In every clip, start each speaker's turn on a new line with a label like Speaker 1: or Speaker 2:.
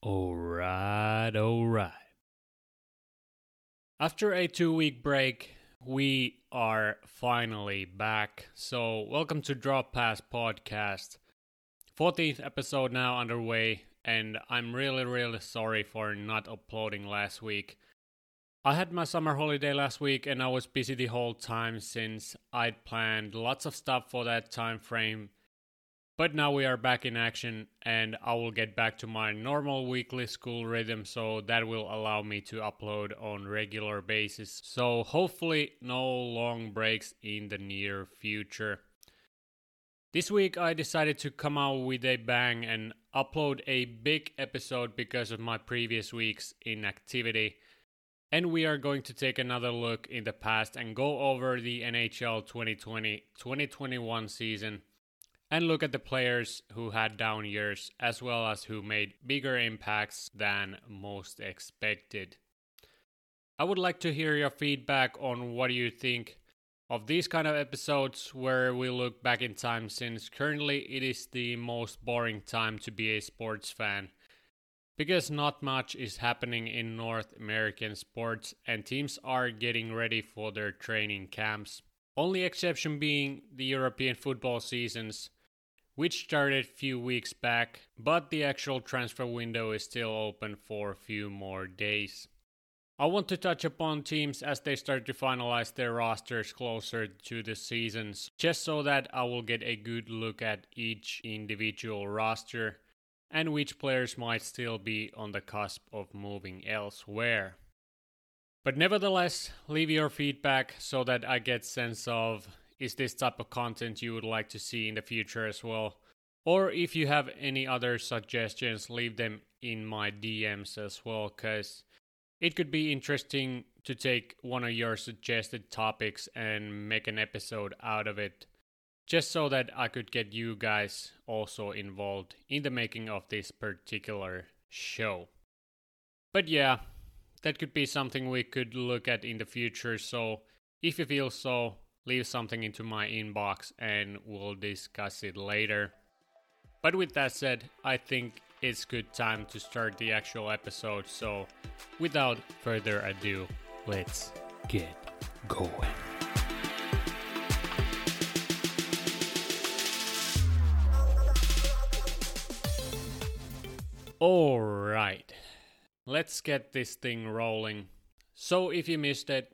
Speaker 1: Alright, alright. After a two week break, we are finally back. So, welcome to Drop Pass Podcast. 14th episode now underway, and I'm really, really sorry for not uploading last week. I had my summer holiday last week and I was busy the whole time since I'd planned lots of stuff for that time frame. But now we are back in action and I will get back to my normal weekly school rhythm so that will allow me to upload on regular basis. So hopefully no long breaks in the near future. This week I decided to come out with a bang and upload a big episode because of my previous week's inactivity. And we are going to take another look in the past and go over the NHL 2020 2021 season and look at the players who had down years as well as who made bigger impacts than most expected. I would like to hear your feedback on what you think of these kind of episodes where we look back in time since currently it is the most boring time to be a sports fan because not much is happening in North American sports and teams are getting ready for their training camps. Only exception being the European football seasons, which started a few weeks back, but the actual transfer window is still open for a few more days. I want to touch upon teams as they start to finalize their rosters closer to the seasons, just so that I will get a good look at each individual roster and which players might still be on the cusp of moving elsewhere. But nevertheless, leave your feedback so that I get sense of is this type of content you would like to see in the future as well. Or if you have any other suggestions, leave them in my DMs as well, because it could be interesting to take one of your suggested topics and make an episode out of it just so that I could get you guys also involved in the making of this particular show. But yeah, that could be something we could look at in the future. So if you feel so, leave something into my inbox and we'll discuss it later. But with that said, I think it's good time to start the actual episode. So without further ado, let's get going. All right, let's get this thing rolling. So, if you missed it,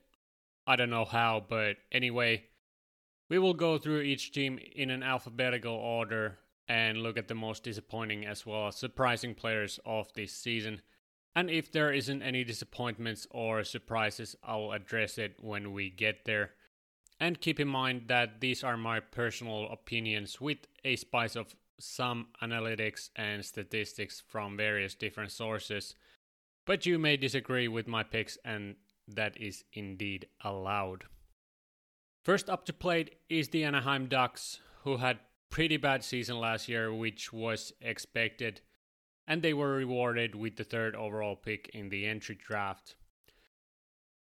Speaker 1: I don't know how, but anyway, we will go through each team in an alphabetical order and look at the most disappointing as well as surprising players of this season. And if there isn't any disappointments or surprises, I'll address it when we get there. And keep in mind that these are my personal opinions with a spice of some analytics and statistics from various different sources, but you may disagree with my picks, and that is indeed allowed. First up to plate is the Anaheim Ducks, who had pretty bad season last year, which was expected, and they were rewarded with the third overall pick in the entry draft.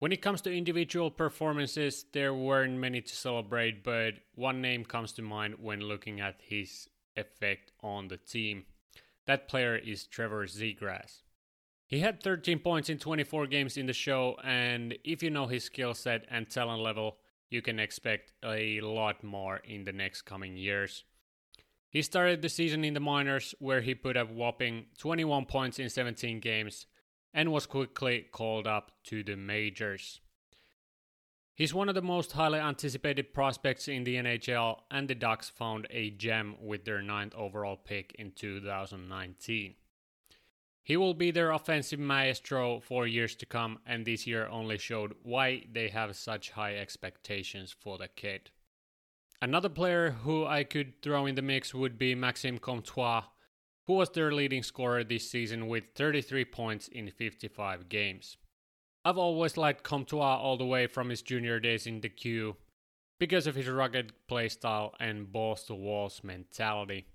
Speaker 1: When it comes to individual performances, there weren't many to celebrate, but one name comes to mind when looking at his effect on the team. That player is Trevor Zegras. He had 13 points in 24 games in the show, and if you know his skill set and talent level, you can expect a lot more in the next coming years. He started the season in the minors, where he put up whopping 21 points in 17 games and was quickly called up to the majors. He's one of the most highly anticipated prospects in the NHL, and the Ducks found a gem with their ninth overall pick in 2019. He will be their offensive maestro for years to come, and this year only showed why they have such high expectations for the kid. Another player who I could throw in the mix would be Maxime Comtois, who was their leading scorer this season with 33 points in 55 games. I've always liked Comtois all the way from his junior days in the Q because of his rugged playstyle and balls to walls mentality.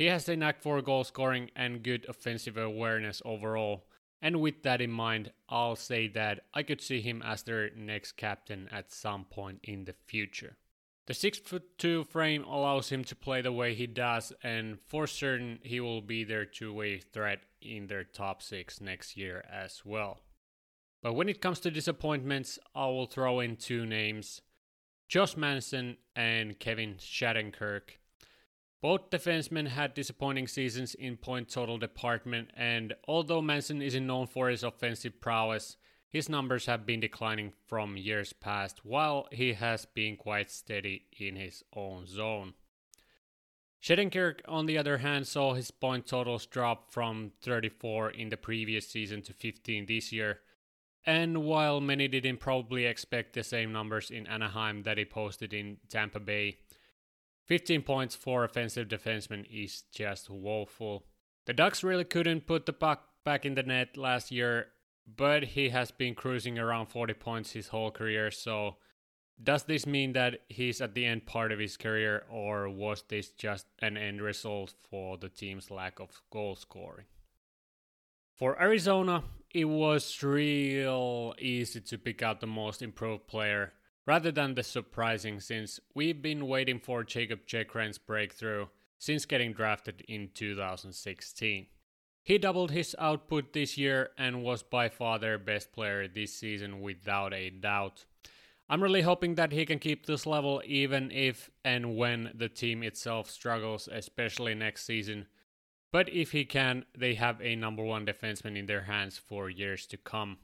Speaker 1: He has a knack for goal scoring and good offensive awareness overall, and with that in mind, I'll say that I could see him as their next captain at some point in the future. The 6'2 frame allows him to play the way he does, and for certain he will be their two way threat in their top 6 next year as well. But when it comes to disappointments, I will throw in two names Josh Manson and Kevin Shattenkirk. Both defensemen had disappointing seasons in point total department, and although Manson isn't known for his offensive prowess, his numbers have been declining from years past, while he has been quite steady in his own zone. Shattenkirk, on the other hand, saw his point totals drop from 34 in the previous season to 15 this year. And while many didn't probably expect the same numbers in Anaheim that he posted in Tampa Bay, 15 points for offensive defenseman is just woeful. The Ducks really couldn't put the puck back in the net last year, but he has been cruising around 40 points his whole career. So, does this mean that he's at the end part of his career, or was this just an end result for the team's lack of goal scoring? For Arizona, it was real easy to pick out the most improved player rather than the surprising since we've been waiting for Jacob Chychrun's breakthrough since getting drafted in 2016. He doubled his output this year and was by far their best player this season without a doubt. I'm really hoping that he can keep this level even if and when the team itself struggles, especially next season. But if he can, they have a number one defenseman in their hands for years to come.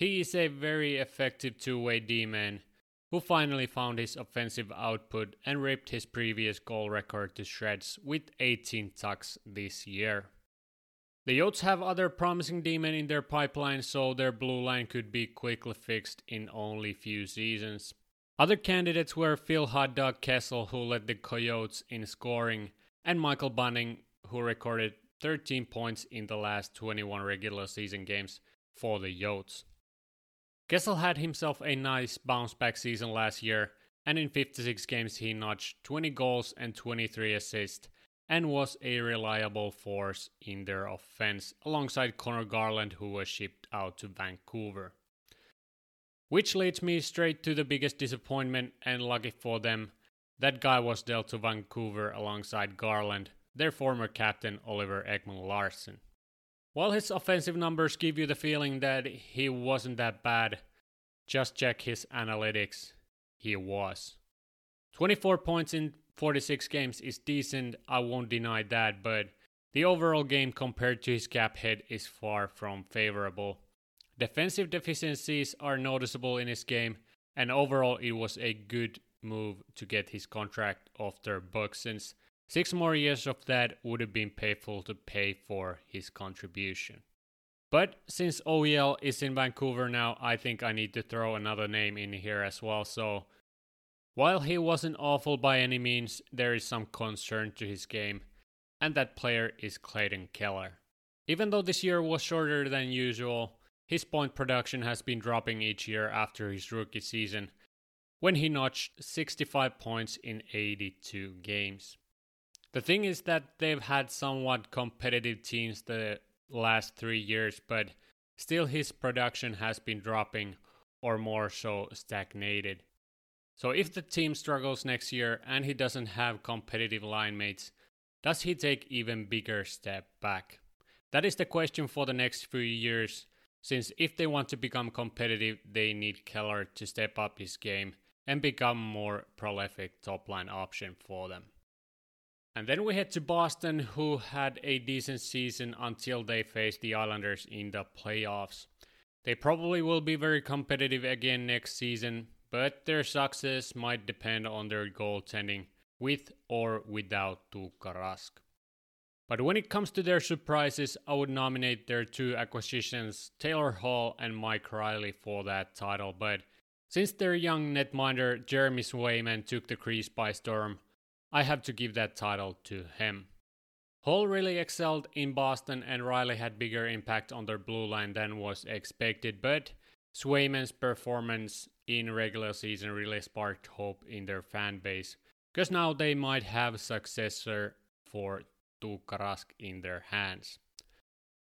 Speaker 1: He is a very effective two way D man who finally found his offensive output and ripped his previous goal record to shreds with 18 tucks this year. The Yotes have other promising demon in their pipeline, so their blue line could be quickly fixed in only few seasons. Other candidates were Phil Hotdog Kessel, who led the Coyotes in scoring, and Michael Bunting, who recorded 13 points in the last 21 regular season games for the Yotes. Kessel had himself a nice bounce back season last year, and in 56 games he notched 20 goals and 23 assists and was a reliable force in their offense alongside Conor Garland, who was shipped out to Vancouver. Which leads me straight to the biggest disappointment, and lucky for them, that guy was dealt to Vancouver alongside Garland, their former captain Oliver Ekman Larsson. While his offensive numbers give you the feeling that he wasn't that bad, just check his analytics. He was. 24 points in 46 games is decent, I won't deny that, but the overall game compared to his cap hit is far from favorable. Defensive deficiencies are noticeable in his game, and overall it was a good move to get his contract off their books since six more years of that would have been painful to pay for his contribution. But since OEL is in Vancouver now, I think I need to throw another name in here as well. So while he wasn't awful by any means, there is some concern to his game, and that player is Clayton Keller. Even though this year was shorter than usual, his point production has been dropping each year after his rookie season, when he notched 65 points in 82 games. The thing is that they've had somewhat competitive teams the last three years, but still his production has been dropping or more so stagnated. So if the team struggles next year and he doesn't have competitive line mates, does he take even bigger step back? That is the question for the next few years, since if they want to become competitive, they need Keller to step up his game and become more prolific top line option for them. And then we head to Boston, who had a decent season until they faced the Islanders in the playoffs. They probably will be very competitive again next season, but their success might depend on their goaltending with or without Tuukka Rask. But when it comes to their surprises, I would nominate their two acquisitions, Taylor Hall and Mike Reilly, for that title. But since their young netminder Jeremy Swayman took the crease by storm, I have to give that title to him. Hall really excelled in Boston, and Reilly had bigger impact on their blue line than was expected, but Swayman's performance in regular season really sparked hope in their fan base, because now they might have a successor for Tuukka in their hands.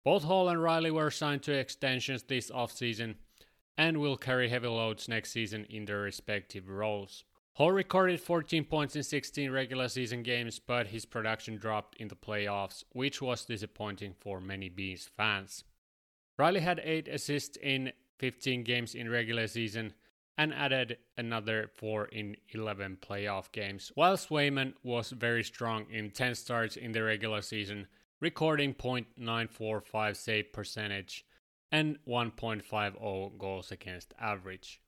Speaker 1: Both Hall and Reilly were signed to extensions this offseason and will carry heavy loads next season in their respective roles. Hall recorded 14 points in 16 regular season games, but his production dropped in the playoffs, which was disappointing for many Bees fans. Reilly had 8 assists in 15 games in regular season and added another 4 in 11 playoff games, while Swayman was very strong in 10 starts in the regular season, recording .945 save percentage and 1.50 goals against average.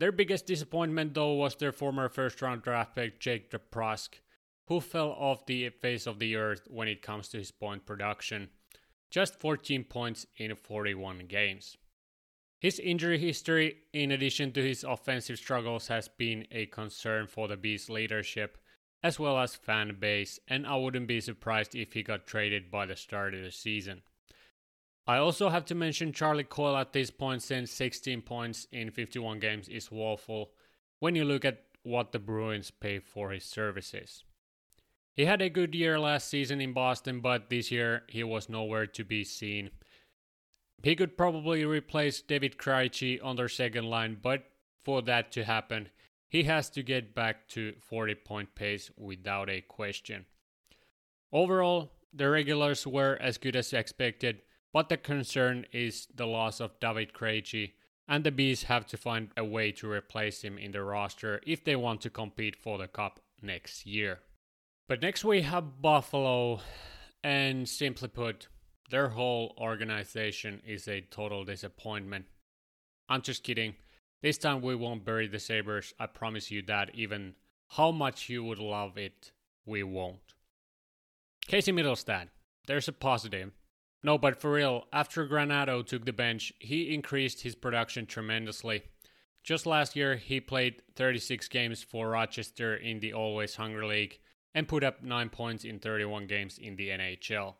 Speaker 1: Their biggest disappointment, though, was their former first round draft pick, Jake DeBrusk, who fell off the face of the earth when it comes to his point production. Just 14 points in 41 games. His injury history, in addition to his offensive struggles, has been a concern for the Bees' leadership as well as fan base, and I wouldn't be surprised if he got traded by the start of the season. I also have to mention Charlie Coyle at this point since 16 points in 51 games is woeful when you look at what the Bruins pay for his services. He had a good year last season in Boston, but this year he was nowhere to be seen. He could probably replace David Krejci on their second line, but for that to happen, he has to get back to 40 point pace without a question. Overall, the regulars were as good as expected, but the concern is the loss of David Krejci, and the Bees have to find a way to replace him in the roster if they want to compete for the Cup next year. But next we have Buffalo, and simply put, their whole organization is a total disappointment. I'm just kidding. This time we won't bury the Sabres, I promise you that, even how much you would love it, we won't. Casey Mittelstadt, there's a positive. No, but for real, after Granato took the bench, he increased his production tremendously. Just last year, he played 36 games for Rochester in the Always Hungry League and put up 9 points in 31 games in the NHL.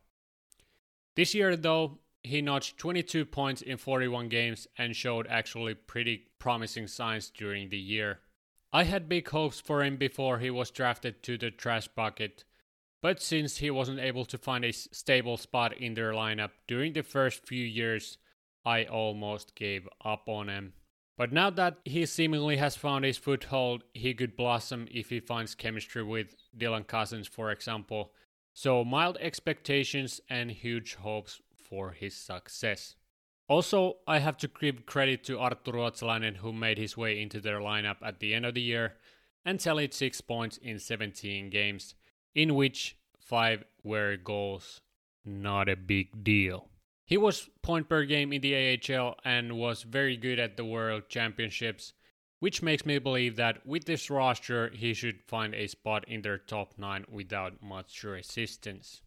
Speaker 1: This year, though, he notched 22 points in 41 games and showed actually pretty promising signs during the year. I had big hopes for him before he was drafted to the trash bucket, but since he wasn't able to find a stable spot in their lineup during the first few years, I almost gave up on him. But now that he seemingly has found his foothold, he could blossom if he finds chemistry with Dylan Cozens, for example. So, mild expectations and huge hopes for his success. Also, I have to give credit to Arttu Ruotsalainen who made his way into their lineup at the end of the year and tallied 6 points in 17 games in which five were goals. Not a big deal. He was point per game in the AHL and was very good at the World Championships, which makes me believe that with this roster he should find a spot in their top 9 without much resistance.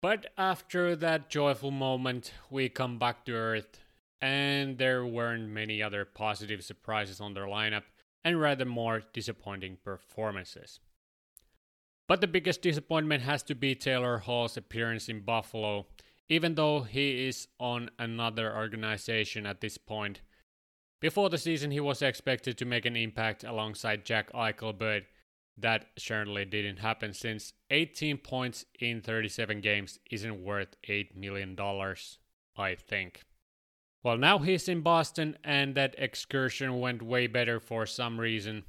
Speaker 1: But after that joyful moment, we come back to Earth, and there weren't many other positive surprises on their lineup, and rather more disappointing performances. But the biggest disappointment has to be Taylor Hall's appearance in Buffalo. Even though he is on another organization at this point. Before the season, he was expected to make an impact alongside Jack Eichel, but that certainly didn't happen since 18 points in 37 games isn't worth $8 million, I think. Well, now he's in Boston, and that excursion went way better for some reason.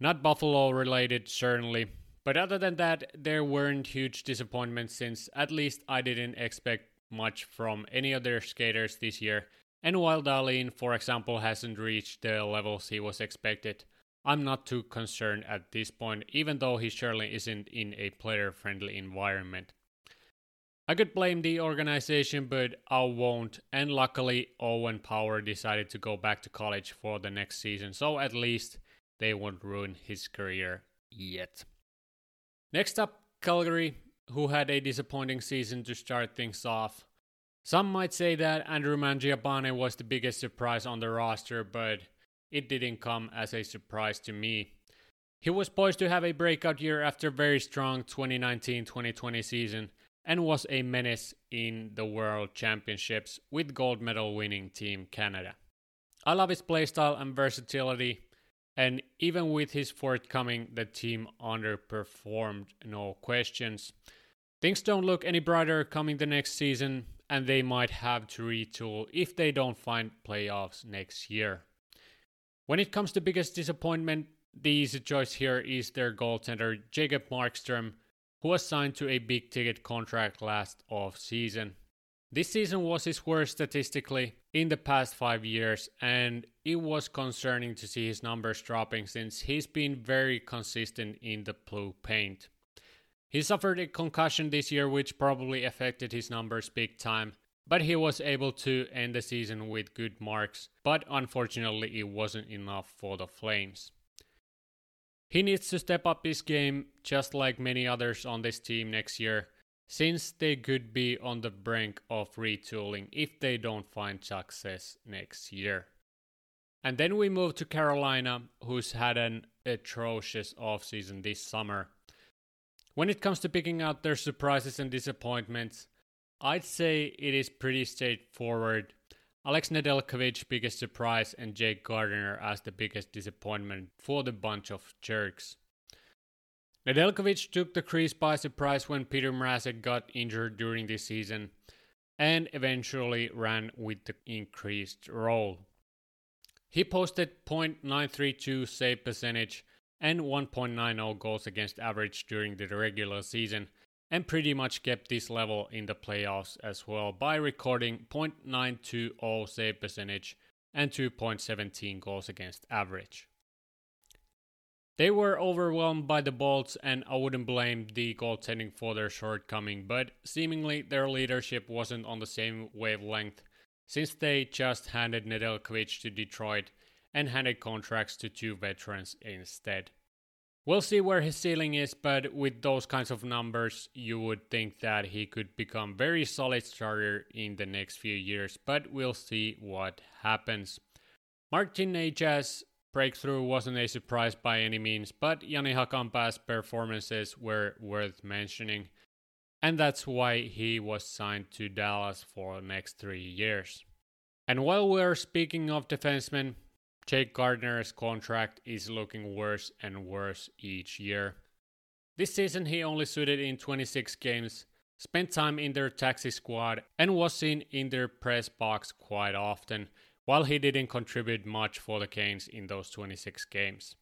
Speaker 1: Not Buffalo related, certainly, but other than that, there weren't huge disappointments since at least I didn't expect much from any other skaters this year. And while Dahlin, for example, hasn't reached the levels he was expected, I'm not too concerned at this point, even though he surely isn't in a player friendly environment. I could blame the organization, but I won't. And luckily, Owen Power decided to go back to college for the next season, so at least they won't ruin his career yet. Next up, Calgary, who had a disappointing season to start things off. Some might say that Andrew Mangiapane was the biggest surprise on the roster, but it didn't come as a surprise to me. He was poised to have a breakout year after a very strong 2019-2020 season and was a menace in the World Championships with gold medal winning Team Canada. I love his playstyle and versatility and even with his forthcoming, the team underperformed, no questions. Things don't look any brighter coming the next season, and they might have to retool if they don't find playoffs next year. When it comes to biggest disappointment, the easy choice here is their goaltender Jacob Markstrom, who was signed to a big ticket contract last off season. This season was his worst statistically in the past five years, and it was concerning to see his numbers dropping since he's been very consistent in the blue paint. He suffered a concussion this year, which probably affected his numbers big time, but he was able to end the season with good marks, but unfortunately, it wasn't enough for the Flames. He needs to step up his game just like many others on this team next year, since they could be on the brink of retooling if they don't find success next year. And then we move to Carolina, who's had an atrocious offseason this summer. When it comes to picking out their surprises and disappointments, I'd say it is pretty straightforward. Alex Nedeljkovic biggest surprise and Jake Gardiner as the biggest disappointment for the bunch of jerks. Nedeljkovic took the crease by surprise when Peter Mrazek got injured during this season and eventually ran with the increased role. He posted .932 save percentage and 1.90 goals against average during the regular season and pretty much kept this level in the playoffs as well by recording .920 save percentage and 2.17 goals against average. They were overwhelmed by the Bolts, and I wouldn't blame the goaltending for their shortcoming, but seemingly their leadership wasn't on the same wavelength since they just handed Nedeljkovic to Detroit and handed contracts to two veterans instead. We'll see where his ceiling is, but with those kinds of numbers, you would think that he could become very solid starter in the next few years, but we'll see what happens. Martin Necas breakthrough wasn't a surprise by any means, but Jani Hakanpää's performances were worth mentioning, and that's why he was signed to Dallas for the next three years. And while we're speaking of defensemen, Jake Gardiner's contract is looking worse and worse each year. This season he only suited in 26 games, spent time in their taxi squad, and was seen in their press box quite often, while he didn't contribute much for the Canes in those 26 games.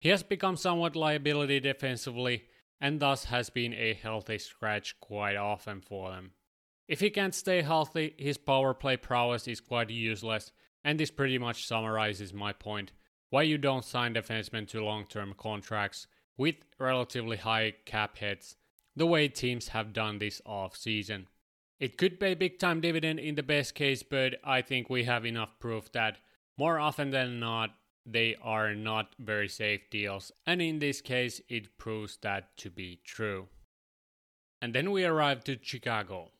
Speaker 1: He has become somewhat liability defensively and thus has been a healthy scratch quite often for them. If he can't stay healthy, his power play prowess is quite useless, and this pretty much summarizes my point why you don't sign defensemen to long term contracts with relatively high cap hits the way teams have done this off season. It could pay big time dividend in the best case, but I think we have enough proof that more often than not, they are not very safe deals, and in this case, it proves that to be true. And then we arrive to Chicago,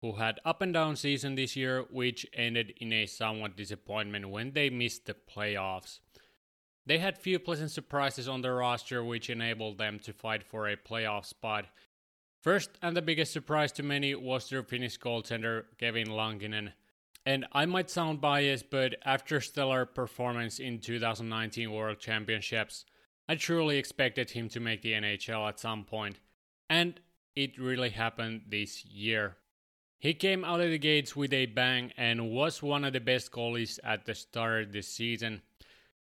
Speaker 1: who had up and down season this year, which ended in a somewhat disappointment when they missed the playoffs. They had few pleasant surprises on their roster, which enabled them to fight for a playoff spot, First and the biggest surprise to many was their Finnish goaltender Kevin Lankinen. And I might sound biased, but after stellar performance in 2019 World Championships, I truly expected him to make the NHL at some point. and it really happened this year. He came out of the gates with a bang and was one of the best goalies at the start of this season.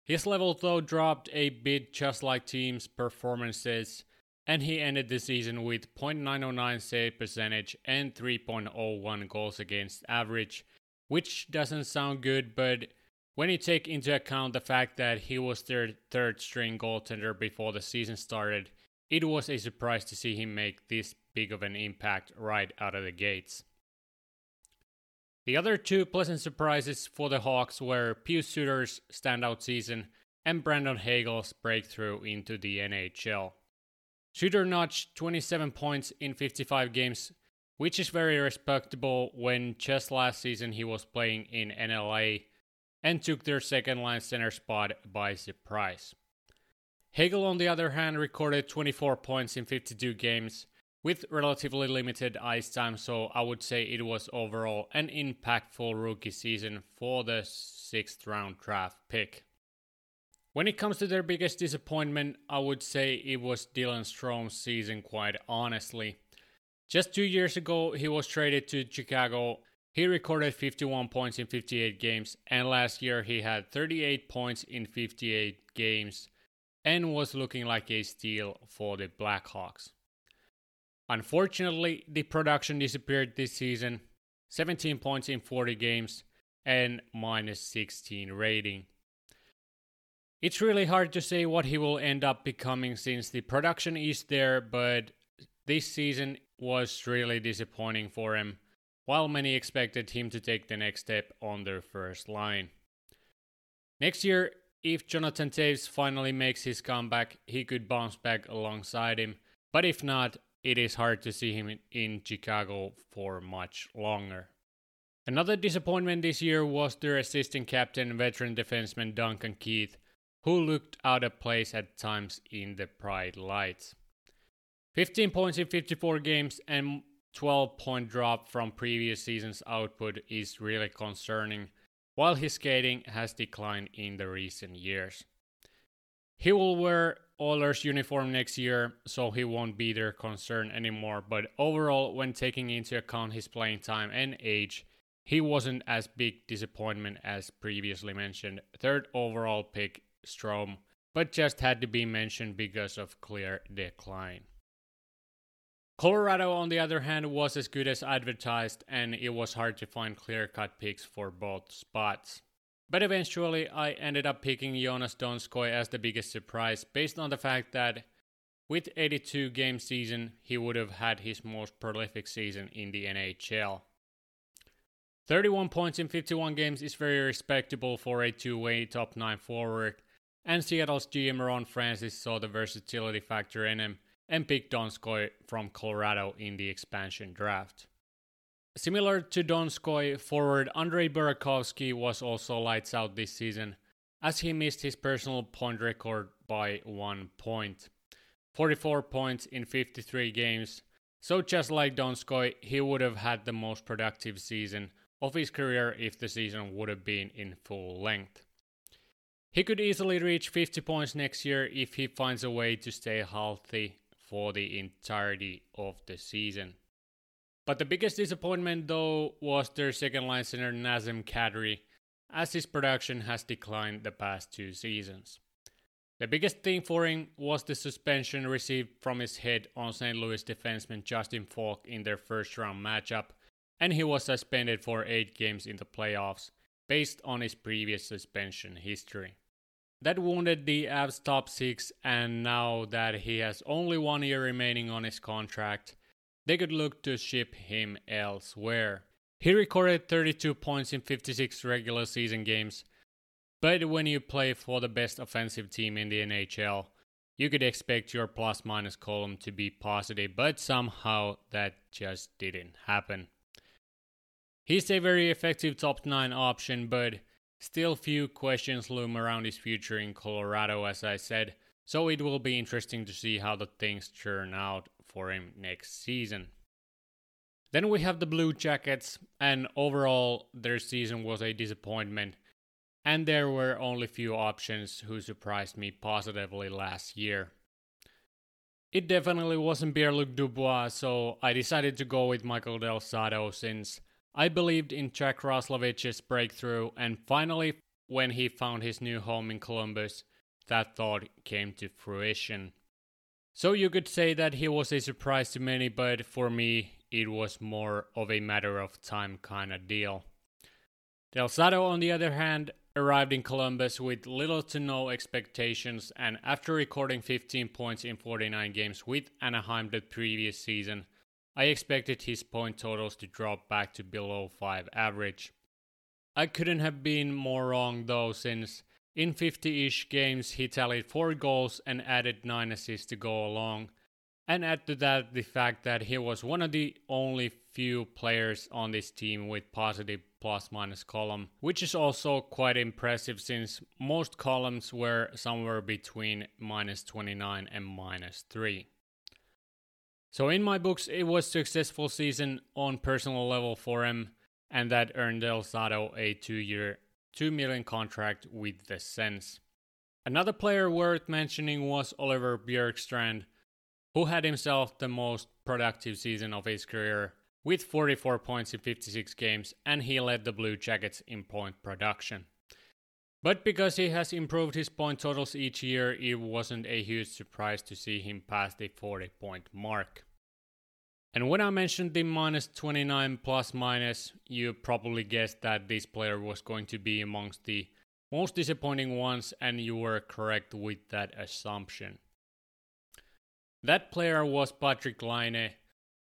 Speaker 1: His level though dropped a bit just like teams' performances and he ended the season with .909 save percentage and 3.01 goals against average, which doesn't sound good, but when you take into account the fact that he was their third string goaltender before the season started, it was a surprise to see him make this big of an impact right out of the gates. The other two pleasant surprises for the Hawks were Pius Suter's standout season and Brandon Hagel's breakthrough into the NHL. Suter notched 27 points in 55 games, which is very respectable when just last season he was playing in NLA and took their second line center spot by surprise. Hagel, on the other hand, recorded 24 points in 52 games with relatively limited ice time, so I would say it was overall an impactful rookie season for the sixth round draft pick. When it comes to their biggest disappointment, I would say it was Dylan Strome's season, quite honestly. Just two years ago, he was traded to Chicago. He recorded 51 points in 58 games, and last year he had 38 points in 58 games, and was looking like a steal for the Blackhawks. Unfortunately, the production disappeared this season 17 points in 40 games and minus 16 rating. It's really hard to say what he will end up becoming since the production is there, but this season was really disappointing for him, while many expected him to take the next step on their first line. Next year, if Jonathan Toews finally makes his comeback, he could bounce back alongside him, but if not, it is hard to see him in Chicago for much longer. Another disappointment this year was their assistant captain, veteran defenseman Duncan Keith, who looked out of place at times in the bright lights. 15 points in 54 games and 12 point drop from previous season's output is really concerning, while his skating has declined in the recent years. He will wear Oilers uniform next year, so he won't be their concern anymore, but overall, when taking into account his playing time and age, he wasn't as big disappointment as previously mentioned. Third overall pick Strome, but just had to be mentioned because of clear decline. Colorado, on the other hand, was as good as advertised, and it was hard to find clear cut picks for both spots. But eventually, I ended up picking Joonas Donskoi as the biggest surprise, based on the fact that with 82 game season, he would have had his most prolific season in the NHL. 31 points in 51 games is very respectable for a two-way top 9 forward, and Seattle's GM Ron Francis saw the versatility factor in him and picked Donskoi from Colorado in the expansion draft. Similar to Donskoi, forward Andre Burakovsky was also lights out this season, as he missed his personal point record by one point. 44 points in 53 games, so just like Donskoi, he would have had the most productive season of his career if the season would have been in full length. He could easily reach 50 points next year if he finds a way to stay healthy for the entirety of the season. But the biggest disappointment, though, was their second line center Nazem Kadri, as his production has declined the past two seasons. The biggest thing for him was the suspension received from his head on St. Louis defenseman Justin Faulk in their first round matchup, and he was suspended for eight games in the playoffs based on his previous suspension history. That wounded the Avs top six, and now that he has only one year remaining on his contract, they could look to ship him elsewhere. He recorded 32 points in 56 regular season games, but when you play for the best offensive team in the NHL, you could expect your plus minus column to be positive, but somehow that just didn't happen. He's a very effective top 9 option, but Still, few questions loom around his future in Colorado, as I said, so it will be interesting to see how the things turn out for him next season. Then we have the Blue Jackets, and overall, their season was a disappointment, and there were only few options who surprised me positively last year. It definitely wasn't Pierre-Luc Dubois, so I decided to go with Michael Del Zotto since I believed in Jack Roslovic's breakthrough, and finally, when he found his new home in Columbus, that thought came to fruition. So you could say that he was a surprise to many, but for me, it was more of a matter of time kind of deal. Del Zotto, on the other hand, arrived in Columbus with little to no expectations, and after recording 15 points in 49 games with Anaheim the previous season, I expected his point totals to drop back to below 5 average. I couldn't have been more wrong though, since in 50 ish games he tallied 4 goals and added 9 assists to go along. And add to that the fact that he was one of the only few players on this team with positive plus minus column, which is also quite impressive since most columns were somewhere between minus 29 and minus 3. So in my books, it was successful season on personal level for him, and that earned Del Zotto a two-year, two million contract with the Sens. Another player worth mentioning was Oliver Bjorkstrand, who had himself the most productive season of his career with 44 points in 56 games, and he led the Blue Jackets in point production. But because he has improved his point totals each year, it wasn't a huge surprise to see him pass the 40 point mark. And when I mentioned the minus 29 plus minus, you probably guessed that this player was going to be amongst the most disappointing ones, and you were correct with that assumption. That player was Patrick Laine,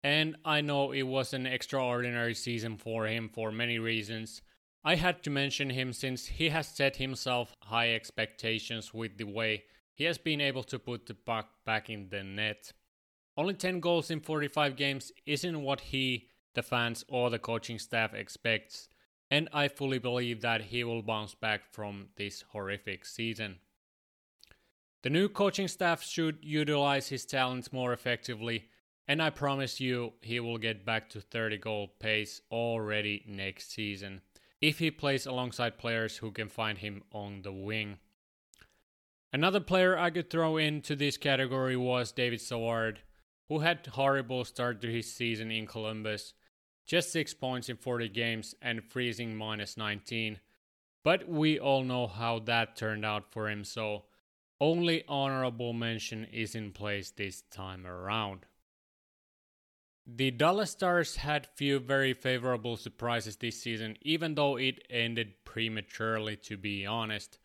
Speaker 1: and I know it was an extraordinary season for him for many reasons. I had to mention him since he has set himself high expectations with the way he has been able to put the puck back in the net. Only 10 goals in 45 games isn't what he, the fans, or the coaching staff expects, and I fully believe that he will bounce back from this horrific season. The new coaching staff should utilize his talents more effectively, and I promise you he will get back to 30 goal pace already next season if he plays alongside players who can find him on the wing. Another player I could throw into this category was David Savard, who had horrible start to his season in Columbus, just 6 points in 40 games and freezing minus 19. But we all know how that turned out for him, so only honorable mention is in place this time around. The Dallas Stars had few very favorable surprises this season, even though it ended prematurely to be honest.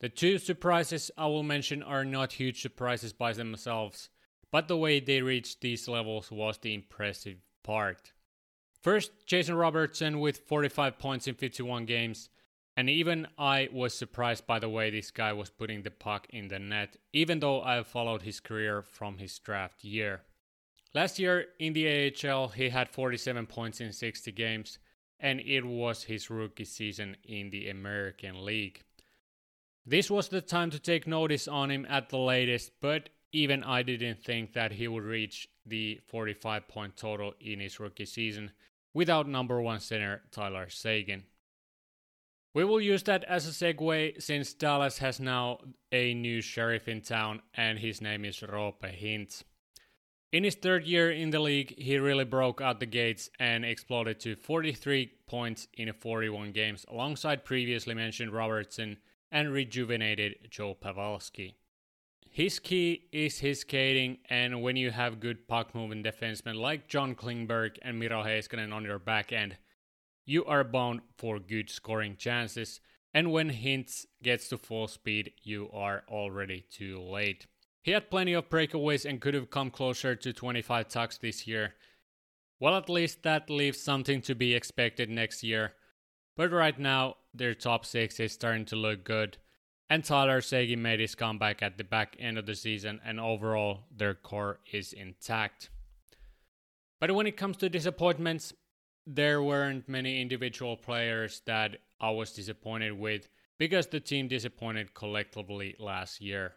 Speaker 1: The two surprises I will mention are not huge surprises by themselves, but the way they reached these levels was the impressive part. First, Jason Robertson with 45 points in 51 games, and even I was surprised by the way this guy was putting the puck in the net, even though I followed his career from his draft year. Last year in the AHL, he had 47 points in 60 games, and it was his rookie season in the American League. This was the time to take notice on him at the latest, but even I didn't think that he would reach the 45 point total in his rookie season without number one center Tyler Seguin. We will use that as a segue since Dallas has now a new sheriff in town and his name is Roope Hintz. In his third year in the league, he really broke out the gates and exploded to 43 points in 41 games alongside previously mentioned Robertson and rejuvenated Joe Pavelski. His key is his skating, and when you have good puck moving defensemen like John Klingberg and Miro Heiskanen on your back end, you are bound for good scoring chances, and when Hintz gets to full speed, you are already too late. He had plenty of breakaways and could have come closer to 25 tucks this year. Well, at least that leaves something to be expected next year. But right now, their top six is starting to look good, and Tyler Seguin made his comeback at the back end of the season, and overall, their core is intact. But when it comes to disappointments, there weren't many individual players that I was disappointed with because the team disappointed collectively last year.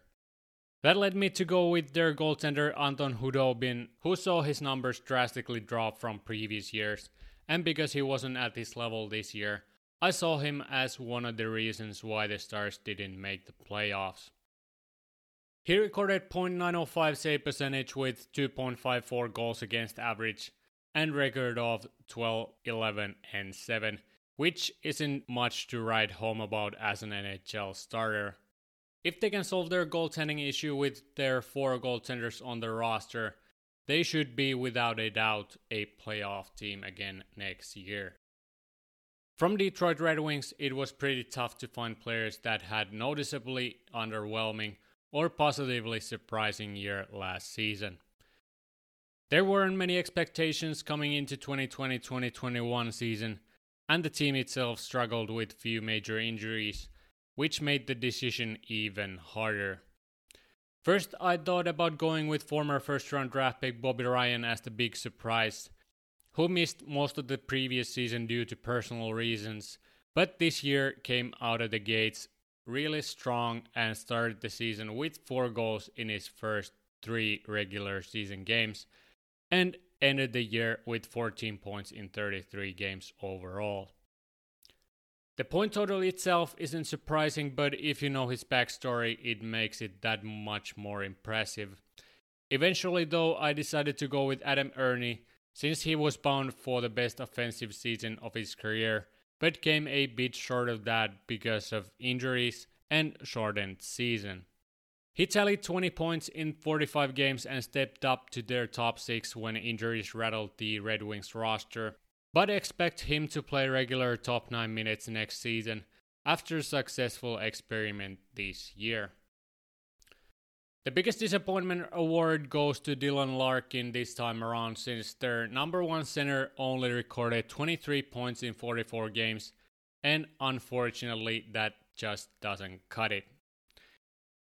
Speaker 1: That led me to go with their goaltender Anton Khudobin, who saw his numbers drastically drop from previous years, and because he wasn't at this level this year, I saw him as one of the reasons why the Stars didn't make the playoffs. He recorded .905 save percentage with 2.54 goals against average and record of 12, 11, and 7, which isn't much to write home about as an NHL starter. If they can solve their goaltending issue with their four goaltenders on the roster, they should be without a doubt a playoff team again next year. From Detroit Red Wings, it was pretty tough to find players that had noticeably underwhelming or positively surprising year last season. There weren't many expectations coming into 2020-2021 season, and the team itself struggled with few major injuries, which made the decision even harder. First, I thought about going with former first round draft pick Bobby Ryan as the big surprise, who missed most of the previous season due to personal reasons, but this year came out of the gates really strong and started the season with four goals in his first three regular season games and ended the year with 14 points in 33 games overall. The point total itself isn't surprising, but if you know his backstory, it makes it that much more impressive. Eventually, though, I decided to go with Adam Erne since he was bound for the best offensive season of his career but came a bit short of that because of injuries and shortened season. He tallied 20 points in 45 games and stepped up to their top 6 when injuries rattled the Red Wings roster, but expect him to play regular top 9 minutes next season after successful experiment this year. The biggest disappointment award goes to Dylan Larkin this time around since their number one center only recorded 23 points in 44 games, and unfortunately, that just doesn't cut it.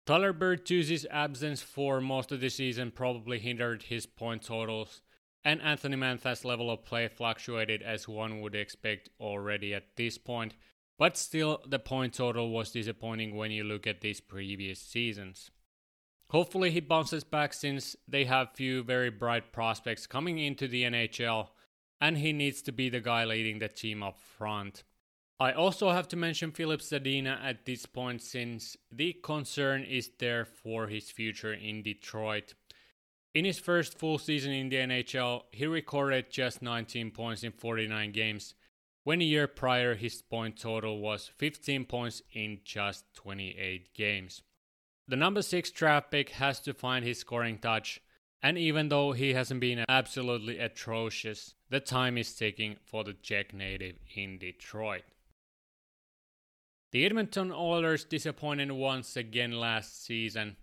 Speaker 1: Tyler Bertuzzi's absence for most of the season probably hindered his point totals, and Anthony Mantha's level of play fluctuated as one would expect already at this point, but still the point total was disappointing when you look at these previous seasons. Hopefully he bounces back since they have few very bright prospects coming into the NHL and he needs to be the guy leading the team up front. I also have to mention Filip Zadina at this point since the concern is there for his future in Detroit. In his first full season in the NHL, he recorded just 19 points in 49 games, when a year prior his point total was 15 points in just 28 games. The number 6 draft pick has to find his scoring touch, and even though he hasn't been absolutely atrocious, the time is ticking for the Czech native in Detroit. The Edmonton Oilers disappointed once again last season,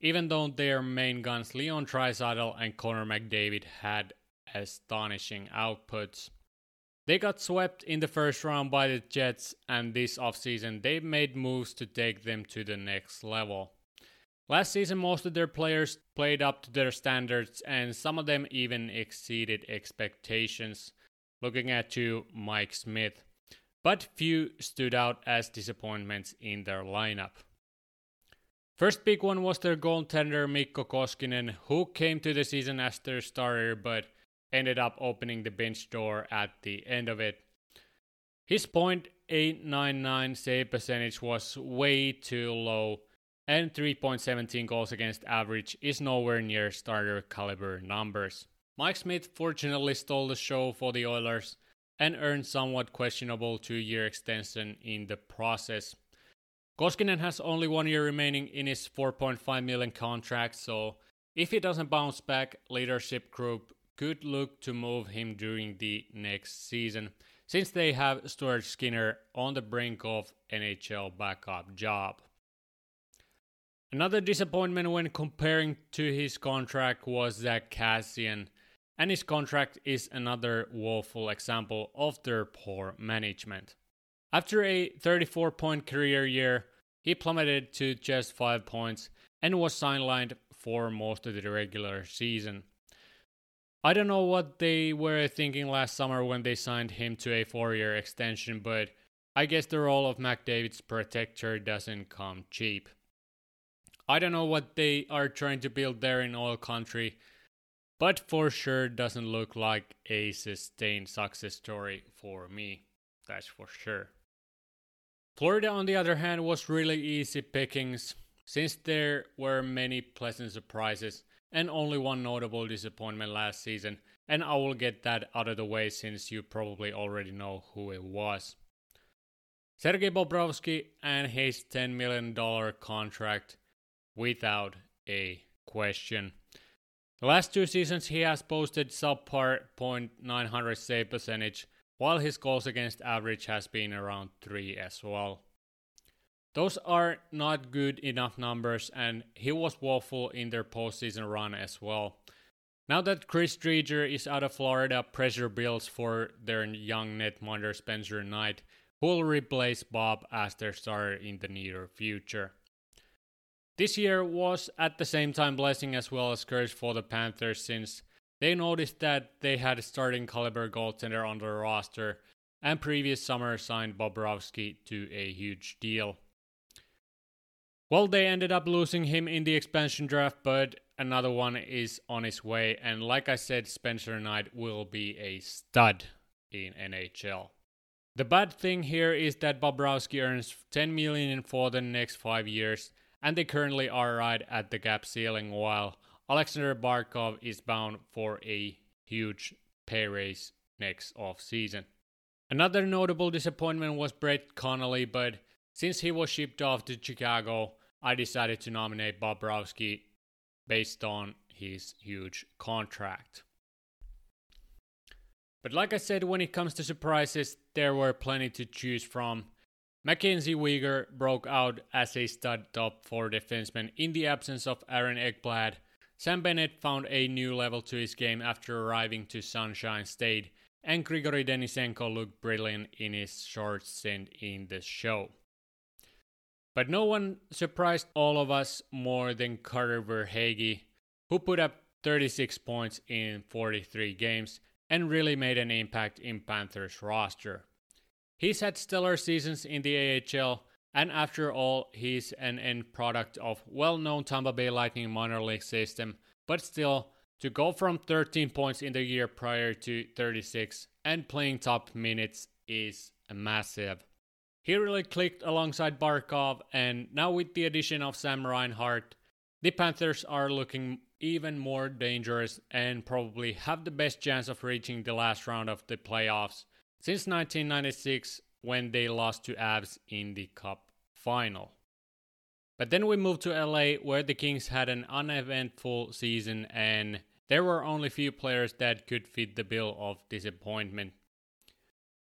Speaker 1: even though their main guns Leon Draisaitl and Connor McDavid had astonishing outputs. They got swept in the first round by the Jets, and this offseason they made moves to take them to the next level. Last season, most of their players played up to their standards, and some of them even exceeded expectations. Looking at you, Mike Smith but few stood out as disappointments in their lineup. First big one was their goaltender Mikko Koskinen, who came to the season as their starter but ended up opening the bench door at the end of it. His .899 save percentage was way too low, and 3.17 goals against average is nowhere near starter caliber numbers. Mike Smith fortunately stole the show for the Oilers and earned somewhat questionable two-year extension in the process. Koskinen has only one year remaining in his 4.5 million contract, so if he doesn't bounce back, leadership group could look to move him during the next season, since they have Stuart Skinner on the brink of NHL backup job. Another disappointment when comparing to his contract was Zack Kassian and his contract is another woeful example of their poor management. After a 34 point career year, he plummeted to just 5 points and was sidelined for most of the regular season. I don't know what they were thinking last summer when they signed him to a 4 year extension, but I guess the role of McDavid's protector doesn't come cheap. I don't know what they are trying to build there in oil country, but for sure doesn't look like a sustained success story for me. That's for sure. Florida, on the other hand, was really easy pickings since there were many pleasant surprises and only one notable disappointment last season, and I will get that out of the way since you probably already know who it was. Sergei Bobrovsky and his $10 million contract without a question. The last two seasons he has posted subpar .900 save percentage, while his goals against average has been around 3 as well. Those are not good enough numbers, and he was woeful in their postseason run as well. Now that Chris Driedger is out of Florida, pressure builds for their young netminder Spencer Knight, who will replace Bob as their starter in the near future. This year was at the same time blessing as well as curse for the Panthers since they noticed that they had a starting caliber goaltender on their roster and previous summer signed Bobrovsky to a huge deal. Well, they ended up losing him in the expansion draft, but another one is on his way. And like I said, Spencer Knight will be a stud in NHL. The bad thing here is that Bobrovsky earns 10 million for the next 5 years and they currently are right at the cap ceiling while Aleksander Barkov is bound for a huge pay raise next off season. Another notable disappointment was Brett Connolly, but since he was shipped off to Chicago, I decided to nominate Bobrovsky based on his huge contract. But like I said, when it comes to surprises, there were plenty to choose from. Mackenzie Weegar broke out as a stud top 4 defenseman in the absence of Aaron Ekblad. Sam Bennett found a new level to his game after arriving to Sunshine State, and Grigori Denisenko looked brilliant in his short stint in the show. But no one surprised all of us more than Carter Verhaeghe, who put up 36 points in 43 games and really made an impact in Panthers roster. He's had stellar seasons in the AHL, and after all, he's an end product of well-known Tampa Bay Lightning minor league system, but still, to go from 13 points in the year prior to 36 and playing top minutes is massive. He really clicked alongside Barkov, and now with the addition of Sam Reinhart, the Panthers are looking even more dangerous and probably have the best chance of reaching the last round of the playoffs since 1996 when they lost to Avs in the Cup final. But then we moved to LA where the Kings had an uneventful season and there were only few players that could fit the bill of disappointment.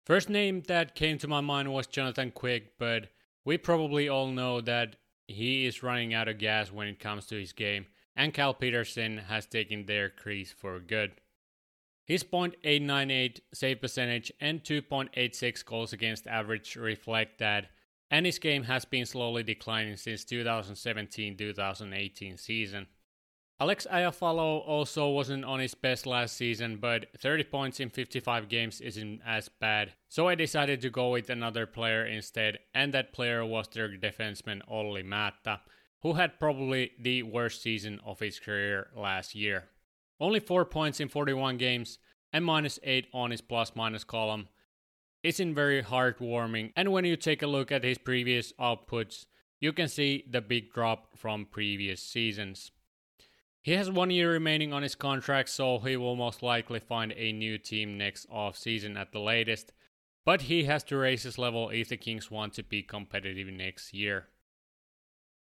Speaker 1: First name that came to my mind was Jonathan Quick, but we probably all know that he is running out of gas when it comes to his game and Cal Petersen has taken their crease for good. His .898 save percentage and 2.86 goals against average reflect that, and his game has been slowly declining since 2017-2018 season. Alex Iafallo also wasn't on his best last season, but 30 points in 55 games isn't as bad, so I decided to go with another player instead, and that player was their defenseman Olli Maatta, who had probably the worst season of his career last year. Only 4 points in 41 games and minus 8 on his plus minus column isn't very heartwarming, and when you take a look at his previous outputs, you can see the big drop from previous seasons. He has one year remaining on his contract, so he will most likely find a new team next off-season at the latest, but he has to raise his level if the Kings want to be competitive next year.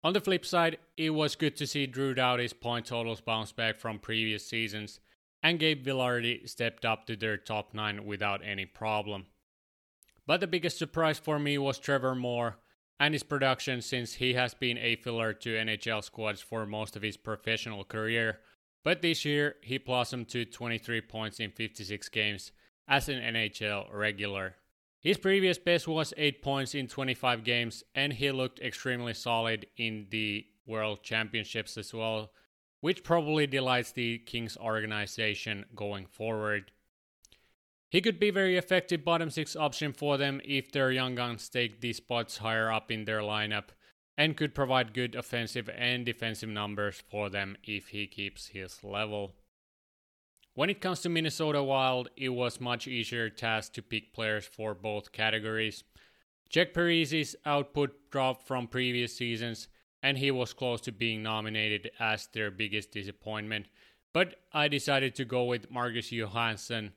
Speaker 1: On the flip side, it was good to see Drew Doughty's point totals bounce back from previous seasons, and Gabe Vilardi stepped up to their top 9 without any problem. But the biggest surprise for me was Trevor Moore and his production since he has been a filler to NHL squads for most of his professional career, but this year he blossomed to 23 points in 56 games as an NHL regular. His previous best was 8 points in 25 games, and he looked extremely solid in the World Championships as well, which probably delights the Kings organization going forward. He could be very effective bottom six option for them if their young guns take these spots higher up in their lineup, and could provide good offensive and defensive numbers for them if he keeps his level. When it comes to Minnesota Wild, it was much easier task to pick players for both categories. Zach Parise's output dropped from previous seasons, and he was close to being nominated as their biggest disappointment. But I decided to go with Marcus Johansson,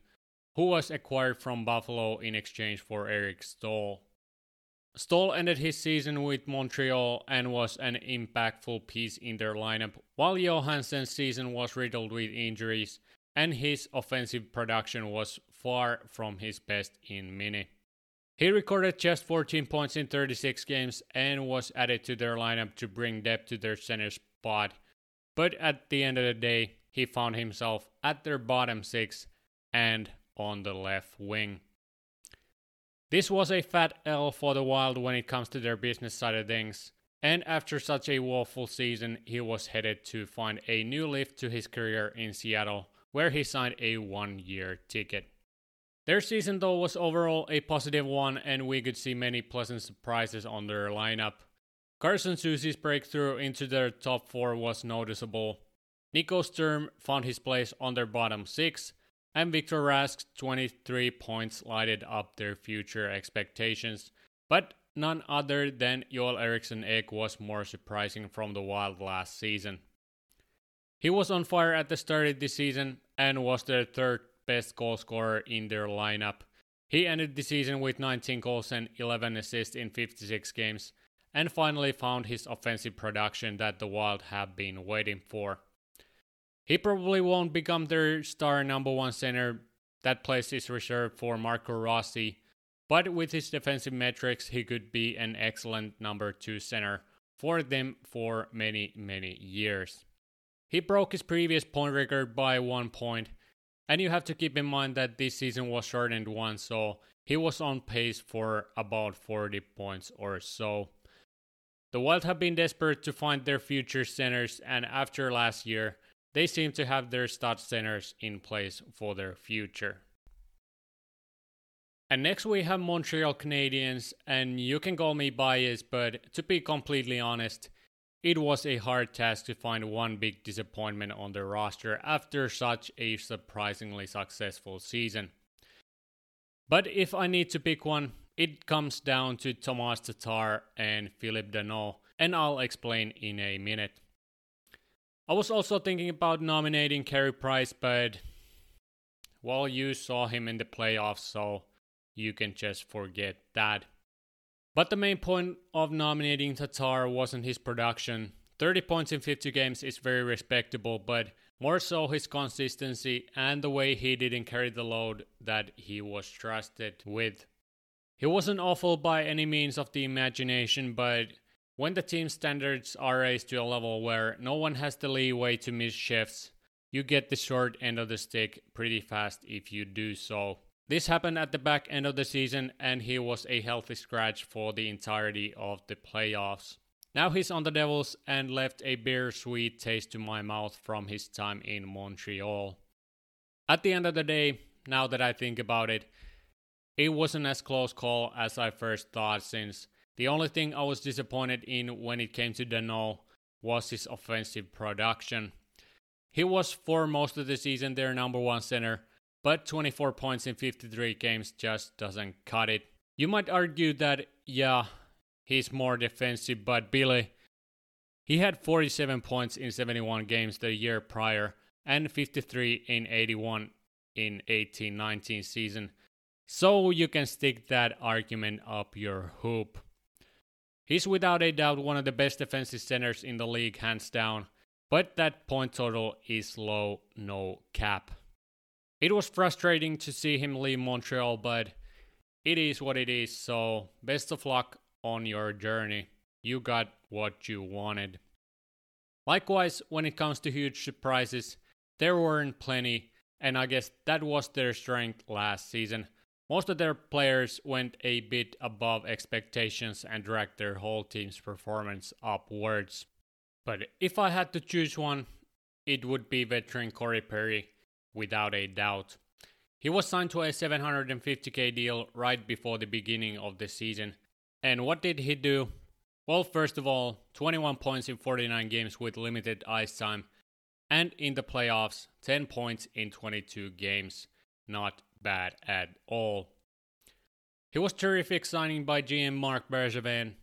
Speaker 1: who was acquired from Buffalo in exchange for Eric Staal. Staal ended his season with Montreal and was an impactful piece in their lineup, while Johansson's season was riddled with injuries and his offensive production was far from his best in Mini. He recorded just 14 points in 36 games and was added to their lineup to bring depth to their center spot, but at the end of the day, he found himself at their bottom six and on the left wing. This was a fat L for the Wild when it comes to their business side of things, and after such a woeful season, he was headed to find a new lift to his career in Seattle where he signed a one year ticket. Their season, though, was overall a positive one, and we could see many pleasant surprises on their lineup. Carson Soucy's breakthrough into their top four was noticeable. Nico Sturm found his place on their bottom six, and Victor Rask's 23 points lighted up their future expectations. But none other than Joel Eriksson Ek was more surprising from the Wild last season. He was on fire at the start of the season and was their third best goal scorer in their lineup. He ended the season with 19 goals and 11 assists in 56 games, and finally found his offensive production that the Wild have been waiting for. He probably won't become their star number one center. That place is reserved for Marco Rossi, but with his defensive metrics, he could be an excellent number two center for them for many, many years. He broke his previous point record by one point, and you have to keep in mind that this season was shortened one, so he was on pace for about 40 points or so. The Wild have been desperate to find their future centers, and after last year, they seem to have their stud centers in place for their future. And next we have Montreal Canadiens, and you can call me biased, but to be completely honest, it was a hard task to find one big disappointment on the roster after such a surprisingly successful season. But if I need to pick one, it comes down to Tomas Tatar and Phillip Danault, and I'll explain in a minute. I was also thinking about nominating Carey Price, but well, you saw him in the playoffs, so you can just forget that. But the main point of nominating Tatar wasn't his production. 30 points in 50 games is very respectable, but more so his consistency and the way he didn't carry the load that he was trusted with. He wasn't awful by any means of the imagination, but when the team standards are raised to a level where no one has the leeway to miss shifts, you get the short end of the stick pretty fast if you do so. This happened at the back end of the season, and he was a healthy scratch for the entirety of the playoffs. Now he's on the Devils and left a bittersweet taste to my mouth from his time in Montreal. At the end of the day, now that I think about it, it wasn't as close call as I first thought since the only thing I was disappointed in when it came to Danault was his offensive production. He was for most of the season their number one center, but 24 points in 53 games just doesn't cut it. You might argue that, yeah, he's more defensive, but Billy, he had 47 points in 71 games the year prior and 53 in 81 in 18-19 season. So you can stick that argument up your hoop. He's without a doubt one of the best defensive centers in the league, hands down, but that point total is low, no cap. It was frustrating to see him leave Montreal, but it is what it is, so best of luck on your journey. You got what you wanted. Likewise, when it comes to huge surprises, there weren't plenty, and I guess that was their strength last season. Most of their players went a bit above expectations and dragged their whole team's performance upwards. But if I had to choose one, it would be veteran Corey Perry without a doubt. He was signed to a 750k deal right before the beginning of the season. And what did he do? Well, first of all, 21 points in 49 games with limited ice time, and in the playoffs, 10 points in 22 games. Not bad at all. He was terrific signing by GM Marc Bergevin,